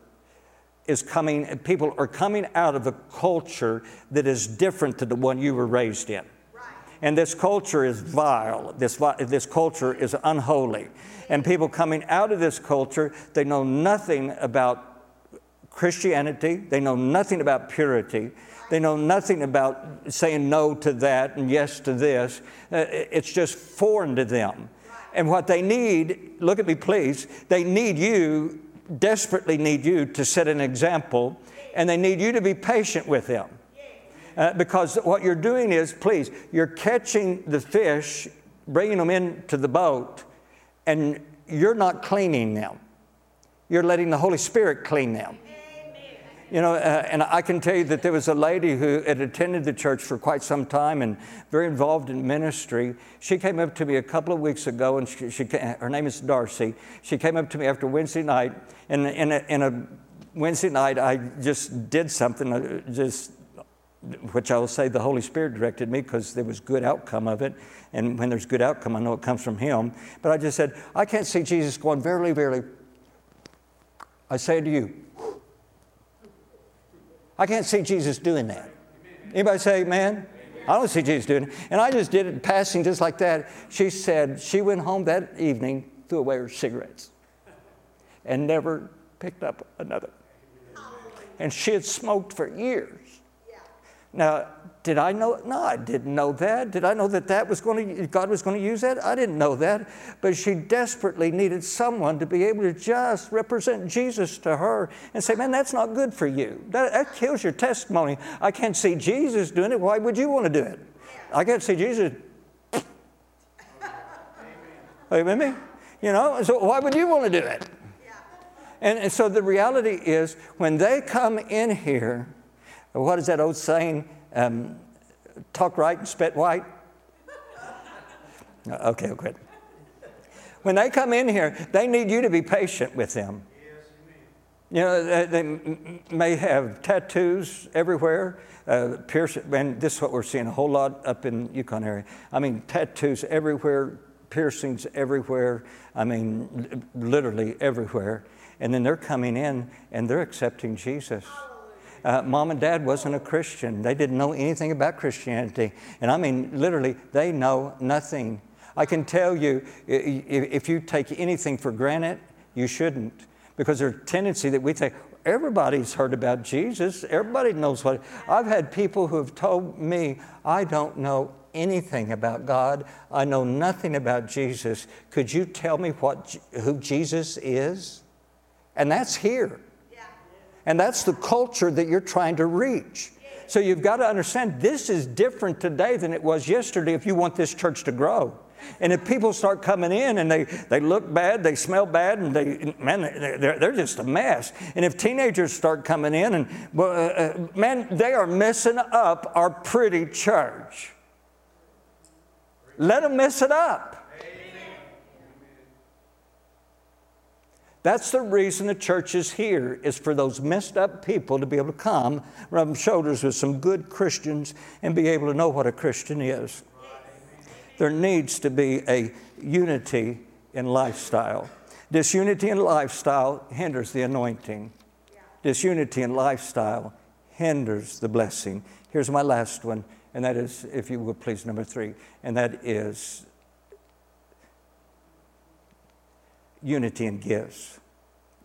is coming, people are coming out of a culture that is different to the one you were raised in. And this culture is vile. This, this culture is unholy. And people coming out of this culture, they know nothing about Christianity, they know nothing about purity. They know nothing about saying no to that and yes to this. Uh, it's just foreign to them. And what they need, look at me please, they need you, desperately need you to set an example, and they need you to be patient with them. Uh, because what you're doing is, please, you're catching the fish, bringing them into the boat, and you're not cleaning them. You're letting the Holy Spirit clean them. You know, uh, and I can tell you that there was a lady who had attended the church for quite some time and very involved in ministry. She came up to me a couple of weeks ago, and she, she her name is Darcy. She came up to me after Wednesday night, and in a, in a Wednesday night, I just did something, uh, just which I will say the Holy Spirit directed me because there was good outcome of it. And when there's good outcome, I know it comes from Him. But I just said, I can't see Jesus going, Verily, verily, I say to you, I can't see Jesus doing that. Anybody say amen? I don't see Jesus doing it. And I just did it passing just like that. She said she went home that evening, threw away her cigarettes, and never picked up another. And she had smoked for years. Now, did I know? No, I didn't know that. Did I know that that was going to God was going to use that? I didn't know that. But she desperately needed someone to be able to just represent Jesus to her and say, "Man, that's not good for you. That, that kills your testimony. I can't see Jesus doing it. Why would you want to do it? I can't see Jesus." You with me? You know, so why would you want to do it? And, and so the reality is, when they come in here, what is that old saying? Um, talk right and spit white? okay, quit. When they come in here, they need you to be patient with them. You know, they, may have tattoos everywhere, uh, and this is what we're seeing a whole lot up in Yukon area. I mean, tattoos everywhere, piercings everywhere. I mean, literally everywhere. And then they're coming in and they're accepting Jesus. Uh, mom and dad wasn't a Christian. They didn't know anything about Christianity. And I mean, literally, they know nothing. I can tell you, if you take anything for granted, you shouldn't. Because there's a tendency that we think, everybody's heard about Jesus. Everybody knows what. I've had people who have told me, I don't know anything about God. I know nothing about Jesus. Could you tell me what, who Jesus is? And that's here. And that's the culture that you're trying to reach. So you've got to understand this is different today than it was yesterday if you want this church to grow. And if people start coming in and they, they look bad, they smell bad, and they, man, they're, they're just a mess. And if teenagers start coming in and, uh, uh, man, they are messing up our pretty church. Let them mess it up. That's the reason the church is here, is for those messed up people to be able to come, rub shoulders with some good Christians, and be able to know what a Christian is. There needs to be a unity in lifestyle. Disunity in lifestyle hinders the anointing. Disunity in lifestyle hinders the blessing. Here's my last one, and that is, if you will please, number three, and that is unity in gifts.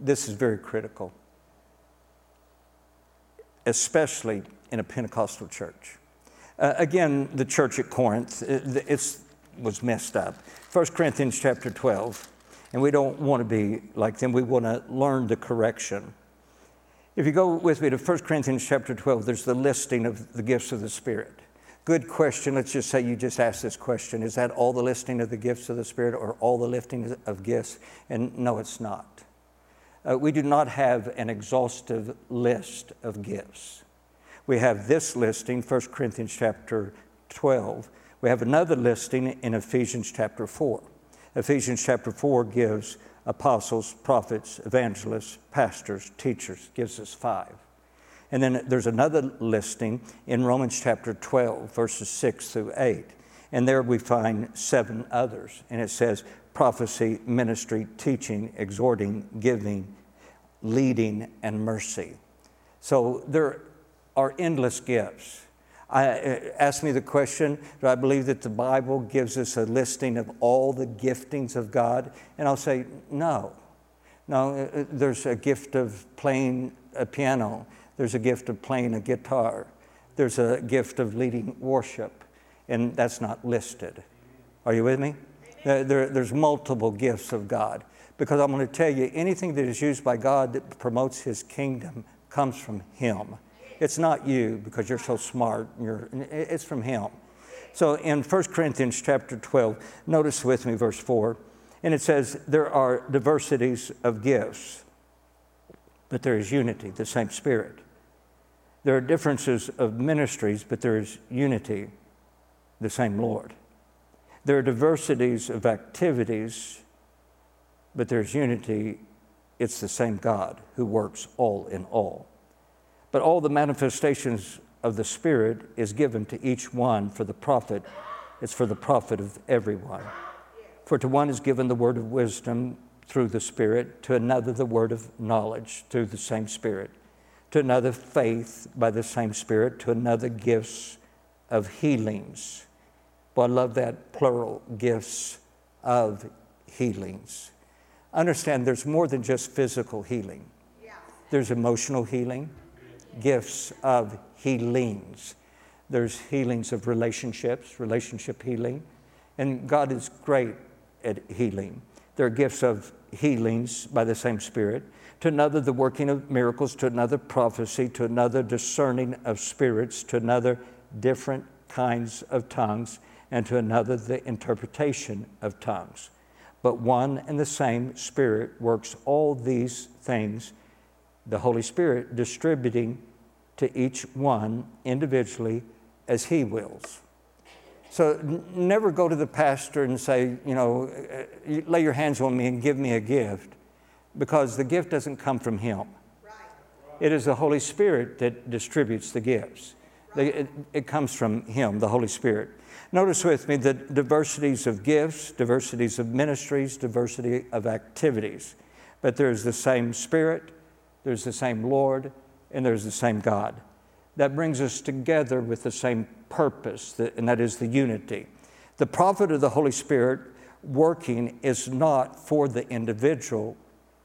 This is very critical, especially in a Pentecostal church. Uh, again, the church at Corinth, it it's, was messed up. 1 Corinthians chapter 12, and we don't want to be like them. We want to learn the correction. If you go with me to 1 Corinthians chapter 12, there's the listing of the gifts of the Spirit. Good question. Let's just say you just asked this question Is that all the listing of the gifts of the Spirit or all the lifting of gifts? And no, it's not. Uh, we do not have an exhaustive list of gifts. We have this listing, 1 Corinthians chapter 12. We have another listing in Ephesians chapter 4. Ephesians chapter 4 gives apostles, prophets, evangelists, pastors, teachers, gives us five. And then there's another listing in Romans chapter 12, verses 6 through 8. And there we find seven others. And it says prophecy, ministry, teaching, exhorting, giving, leading, and mercy. So there are endless gifts. I, uh, ask me the question Do I believe that the Bible gives us a listing of all the giftings of God? And I'll say, No. No, uh, uh, there's a gift of playing a piano, there's a gift of playing a guitar, there's a gift of leading worship, and that's not listed. Are you with me? There, there- there's multiple gifts of God. Because I'm going to tell you, anything that is used by God that promotes His kingdom comes from Him. It's not you because you're so smart. You're, it's from Him. So in 1 Corinthians chapter 12, notice with me verse 4, and it says, There are diversities of gifts, but there is unity, the same Spirit. There are differences of ministries, but there is unity, the same Lord. There are diversities of activities, but there's unity. It's the same God who works all in all. But all the manifestations of the Spirit is given to each one for the profit. It's for the profit of everyone. For to one is given the word of wisdom through the Spirit, to another the word of knowledge through the same Spirit, to another faith by the same Spirit, to another gifts of healings. Well, I love that plural gifts of healings. Understand there's more than just physical healing, there's emotional healing, gifts of healings. There's healings of relationships, relationship healing, and God is great at healing. There are gifts of healings by the same Spirit. To another, the working of miracles, to another, prophecy, to another, discerning of spirits, to another, different kinds of tongues, and to another, the interpretation of tongues. But one and the same Spirit works all these things, the Holy Spirit distributing to each one individually as He wills. So never go to the pastor and say, you know, uh, lay your hands on me and give me a gift, because the gift doesn't come from Him. It is the Holy Spirit that distributes the gifts. It, it comes from Him, the Holy Spirit. Notice with me the diversities of gifts, diversities of ministries, diversity of activities. But there's the same Spirit, there's the same Lord, and there's the same God. That brings us together with the same purpose, and that is the unity. The profit of the Holy Spirit working is not for the individual,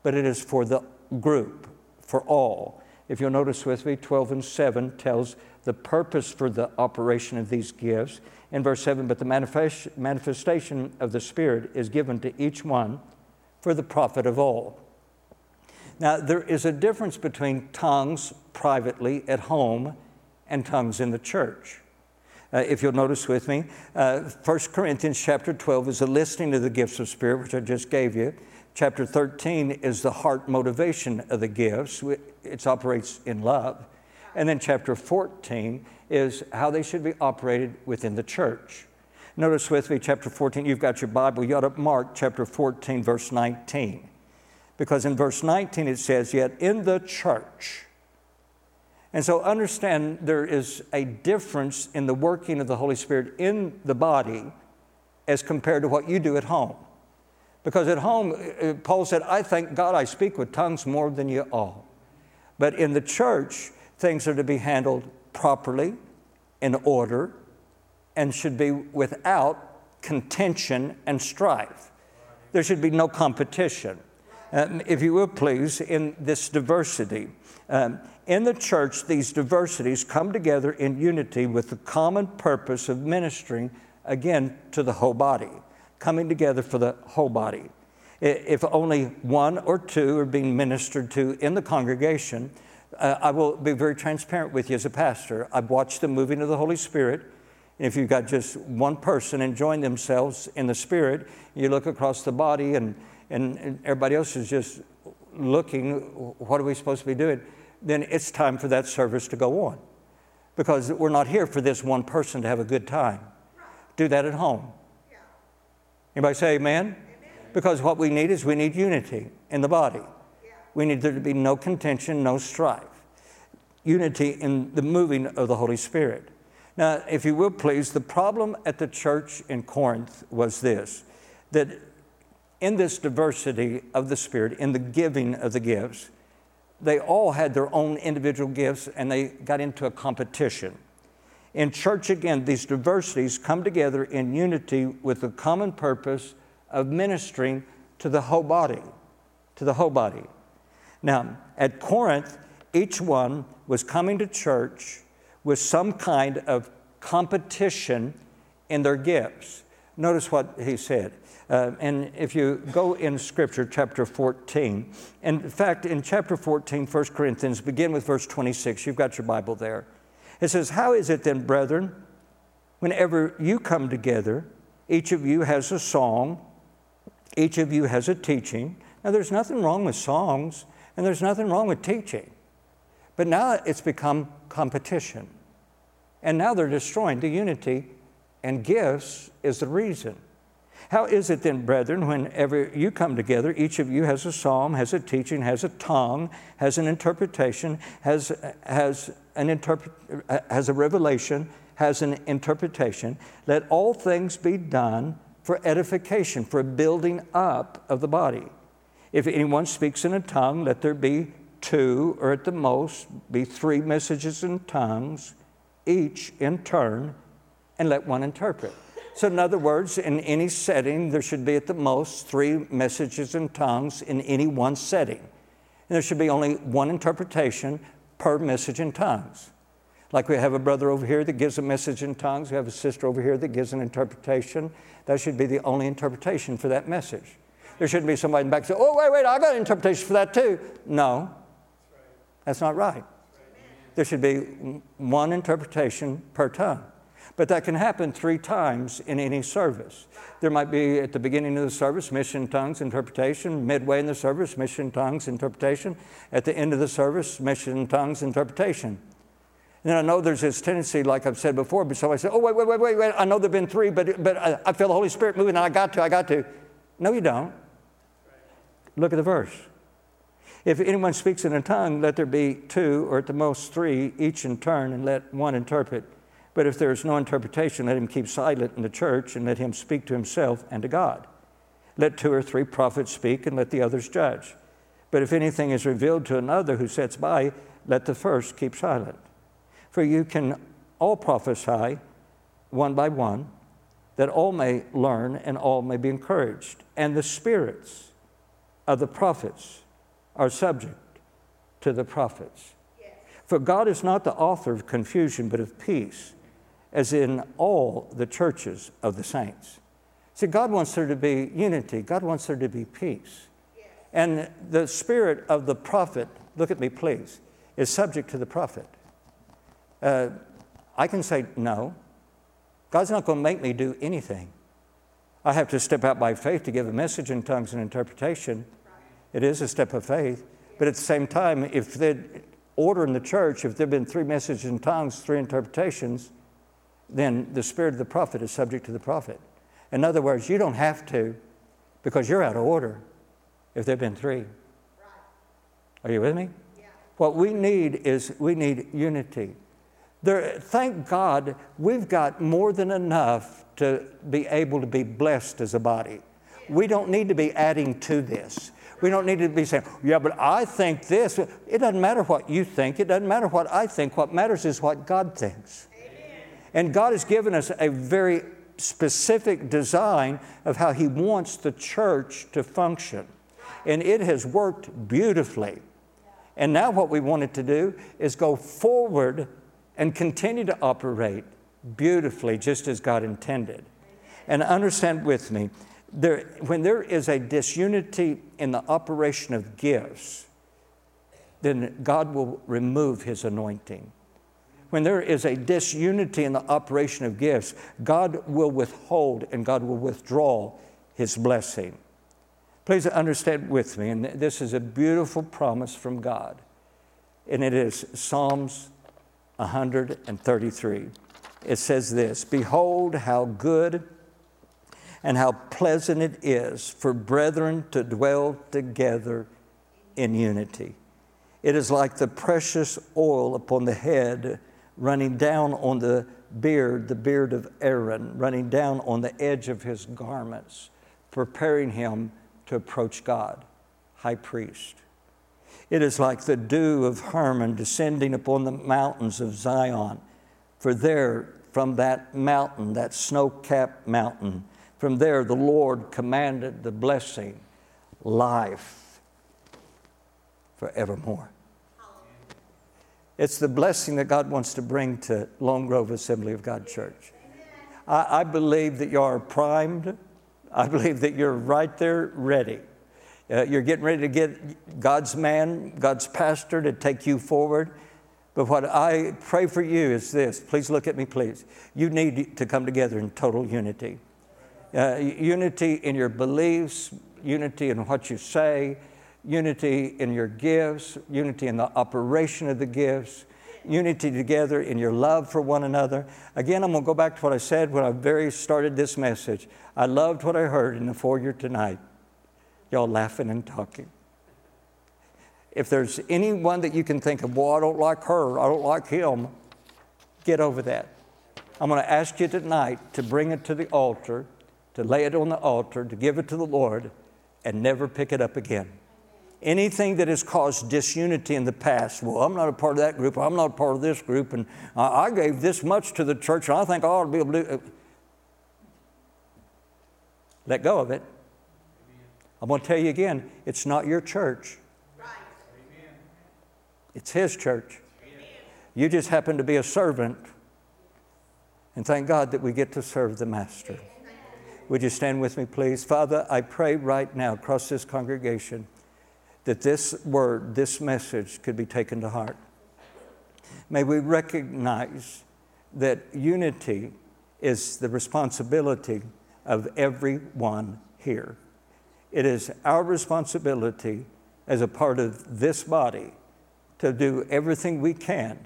but it is for the group, for all. If you'll notice with me, 12 and 7 tells the purpose for the operation of these gifts. In verse 7, but the manifest- manifestation of the Spirit is given to each one for the profit of all. Now, there is a difference between tongues privately at home and tongues in the church. Uh, if you'll notice with me, uh, 1 Corinthians chapter 12 is a listing of the gifts of Spirit, which I just gave you. Chapter 13 is the heart motivation of the gifts, it operates in love. And then chapter 14 is how they should be operated within the church. Notice with me, chapter 14, you've got your Bible, you got to Mark chapter 14, verse 19. Because in verse 19 it says, Yet in the church. And so understand there is a difference in the working of the Holy Spirit in the body as compared to what you do at home. Because at home, uh, Paul said, I thank God I speak with tongues more than you all. But in the church, things are to be handled properly, in order, and should be without contention and strife. There should be no competition. Um, if you will, please, in this diversity. Um, in the church, these diversities come together in unity with the common purpose of ministering, again, to the whole body, coming together for the whole body. If only one or two are being ministered to in the congregation, uh, I will be very transparent with you as a pastor. I've watched the moving of the Holy Spirit. And if you've got just one person enjoying themselves in the Spirit, you look across the body and, and, and everybody else is just looking, what are we supposed to be doing? Then it's time for that service to go on. Because we're not here for this one person to have a good time. Do that at home. Anybody say amen? Because what we need is we need unity in the body. We need there to be no contention, no strife. Unity in the moving of the Holy Spirit. Now, if you will please, the problem at the church in Corinth was this that in this diversity of the Spirit, in the giving of the gifts, they all had their own individual gifts and they got into a competition. In church, again, these diversities come together in unity with the common purpose of ministering to the whole body, to the whole body. Now, at Corinth, each one was coming to church with some kind of competition in their gifts. Notice what he said. Uh, and if you go in Scripture, chapter 14, in fact, in chapter 14, 1 Corinthians, begin with verse 26. You've got your Bible there. It says, How is it then, brethren, whenever you come together, each of you has a song, each of you has a teaching. Now, there's nothing wrong with songs, and there's nothing wrong with teaching. But now it's become competition. And now they're destroying the unity, and gifts is the reason. How is it then, brethren, whenever you come together, each of you has a psalm, has a teaching, has a tongue, has an interpretation, has, has, an interpret, uh, has a revelation, has an interpretation? Let all things be done for edification, for building up of the body. If anyone speaks in a tongue, let there be two, or at the most, be three messages in tongues, each in turn, and let one interpret. So, in other words, in any setting, there should be at the most three messages in tongues in any one setting. And there should be only one interpretation per message in tongues. Like we have a brother over here that gives a message in tongues, we have a sister over here that gives an interpretation. That should be the only interpretation for that message. There shouldn't be somebody in the back say, Oh, wait, wait, I got an interpretation for that too. No, that's not right. There should be one interpretation per tongue. But that can happen three times in any service. There might be at the beginning of the service, mission, tongues, interpretation. Midway in the service, mission, tongues, interpretation. At the end of the service, mission, tongues, interpretation. And I know there's this tendency, like I've said before, but somebody said, oh, wait, wait, wait, wait, wait. I know there have been three, but, but I, I feel the Holy Spirit moving, and I got to, I got to. No, you don't. Look at the verse. If anyone speaks in a tongue, let there be two, or at the most three, each in turn, and let one interpret. But if there is no interpretation, let him keep silent in the church, and let him speak to himself and to God. Let two or three prophets speak, and let the others judge. But if anything is revealed to another who sits by, let the first keep silent. For you can all prophesy one by one, that all may learn and all may be encouraged. And the spirits of the prophets are subject to the prophets. For God is not the author of confusion, but of peace, as in all the churches of the saints. See, God wants there to be unity, God wants there to be peace. And the spirit of the prophet, look at me please, is subject to the prophet. Uh, I can say no. God's not going to make me do anything. I have to step out by faith to give a message in tongues and interpretation. It is a step of faith. But at the same time, if the order in the church, if there have been three messages in tongues, three interpretations, then the spirit of the prophet is subject to the prophet. In other words, you don't have to because you're out of order if there have been three. Are you with me? Yeah. What we need is we need unity. There, thank God we've got more than enough to be able to be blessed as a body. We don't need to be adding to this. We don't need to be saying, yeah, but I think this. It doesn't matter what you think. It doesn't matter what I think. What matters is what God thinks. And God has given us a very specific design of how He wants the church to function. And it has worked beautifully. And now, what we wanted to do is go forward and continue to operate beautifully, just as God intended. And understand with me, there, when there is a disunity in the operation of gifts, then God will remove His anointing. When there is a disunity in the operation of gifts, God will withhold and God will withdraw His blessing. Please understand with me, and this is a beautiful promise from God, and it is Psalms 133. It says this Behold, how good and how pleasant it is for brethren to dwell together in unity. It is like the precious oil upon the head running down on the beard, the beard of Aaron, running down on the edge of his garments, preparing him to approach God, high priest. It is like the dew of Hermon descending upon the mountains of Zion. For there, from that mountain, that snow capped mountain, from there the Lord commanded the blessing, life forevermore. It's the blessing that God wants to bring to Lone Grove Assembly of God Church. I, I believe that you are primed. I believe that you're right there ready. Uh, you're getting ready to get God's man, God's pastor to take you forward. But what I pray for you is this please look at me, please. You need to come together in total unity. Uh, unity in your beliefs, unity in what you say, unity in your gifts, unity in the operation of the gifts, unity together in your love for one another. Again, I'm going to go back to what I said when I very started this message. I loved what I heard in the foyer tonight. Y'all laughing and talking. If there's anyone that you can think of, well, I don't like her, I don't like him, get over that. I'm going to ask you tonight to bring it to the altar, to lay it on the altar, to give it to the Lord, and never pick it up again. Anything that has caused disunity in the past, well, I'm not a part of that group, I'm not a part of this group, and I gave this much to the church, and I think I ought to be able to it. Uh, let go of it. I'm going to tell you again it's not your church, it's His church. You just happen to be a servant, and thank God that we get to serve the Master. Would you stand with me, please? Father, I pray right now across this congregation that this word, this message could be taken to heart. May we recognize that unity is the responsibility of everyone here. It is our responsibility as a part of this body to do everything we can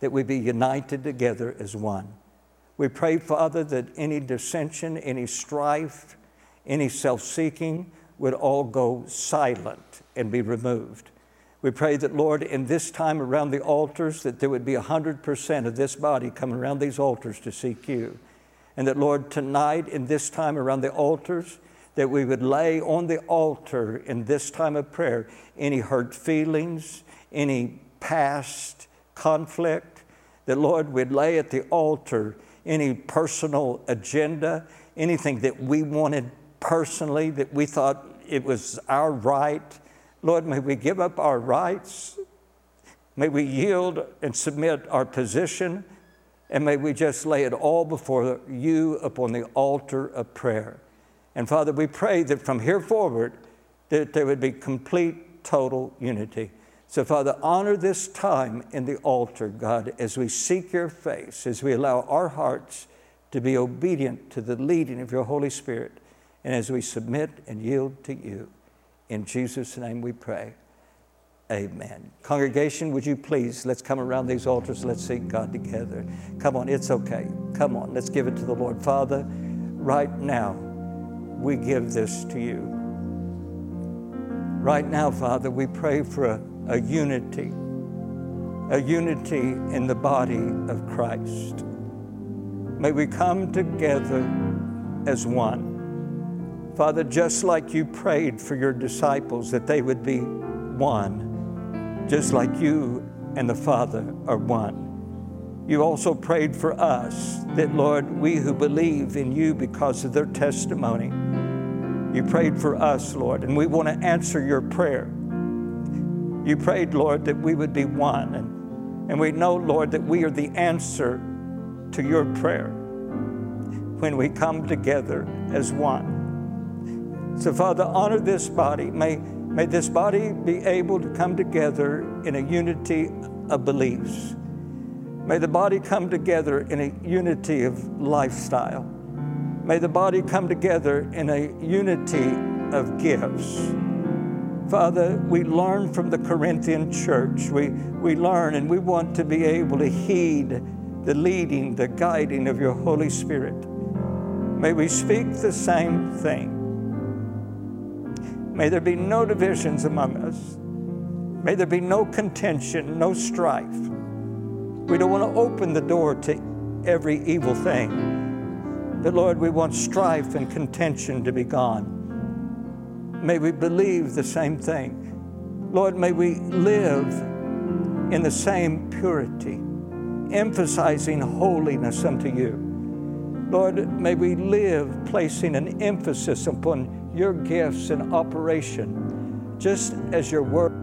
that we be united together as one. We pray, Father, that any dissension, any strife, any self seeking would all go silent and be removed. We pray that, Lord, in this time around the altars, that there would be 100% of this body coming around these altars to seek you. And that, Lord, tonight in this time around the altars, that we would lay on the altar in this time of prayer any hurt feelings, any past conflict, that, Lord, we'd lay at the altar any personal agenda, anything that we wanted personally, that we thought it was our right. Lord, may we give up our rights. May we yield and submit our position. And may we just lay it all before you upon the altar of prayer. And Father, we pray that from here forward, that there would be complete, total unity. So, Father, honor this time in the altar, God, as we seek your face, as we allow our hearts to be obedient to the leading of your Holy Spirit, and as we submit and yield to you. In Jesus' name we pray. Amen. Congregation, would you please, let's come around these altars, let's seek God together. Come on, it's okay. Come on, let's give it to the Lord. Father, right now, we give this to you. Right now, Father, we pray for a, a unity, a unity in the body of Christ. May we come together as one. Father, just like you prayed for your disciples that they would be one, just like you and the Father are one. You also prayed for us that, Lord, we who believe in you because of their testimony, you prayed for us, Lord, and we want to answer your prayer. You prayed, Lord, that we would be one, and, and we know, Lord, that we are the answer to your prayer when we come together as one. So, Father, honor this body. May, may this body be able to come together in a unity of beliefs. May the body come together in a unity of lifestyle. May the body come together in a unity of gifts. Father, we learn from the Corinthian church. We, we learn and we want to be able to heed the leading, the guiding of your Holy Spirit. May we speak the same thing. May there be no divisions among us. May there be no contention, no strife. We don't want to open the door to every evil thing. But Lord, we want strife and contention to be gone. May we believe the same thing. Lord, may we live in the same purity, emphasizing holiness unto you. Lord, may we live placing an emphasis upon your gifts and operation, just as your word.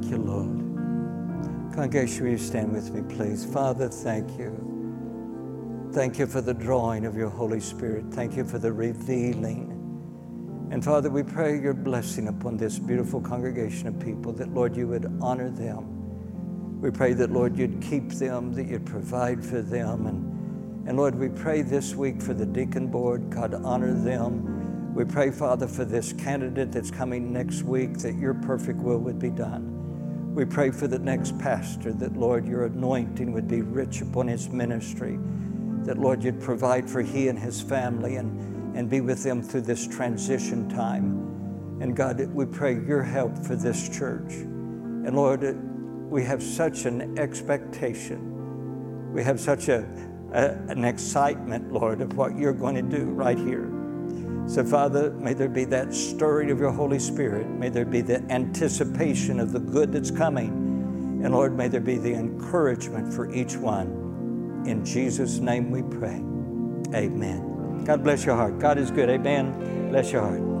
Thank you, Lord. Congregation, will you stand with me, please? Father, thank you. Thank you for the drawing of your Holy Spirit. Thank you for the revealing. And Father, we pray your blessing upon this beautiful congregation of people, that, Lord, you would honor them. We pray that, Lord, you'd keep them, that you'd provide for them. And, and Lord, we pray this week for the deacon board. God, honor them. We pray, Father, for this candidate that's coming next week, that your perfect will would be done. We pray for the next pastor, that, Lord, your anointing would be rich upon his ministry, that, Lord, you'd provide for he and his family and, and be with them through this transition time. And God, we pray your help for this church. And Lord, we have such an expectation. We have such a, a, an excitement, Lord, of what you're going to do right here. So, Father, may there be that stirring of your Holy Spirit. May there be the anticipation of the good that's coming. And Lord, may there be the encouragement for each one. In Jesus' name we pray. Amen. God bless your heart. God is good. Amen. Bless your heart.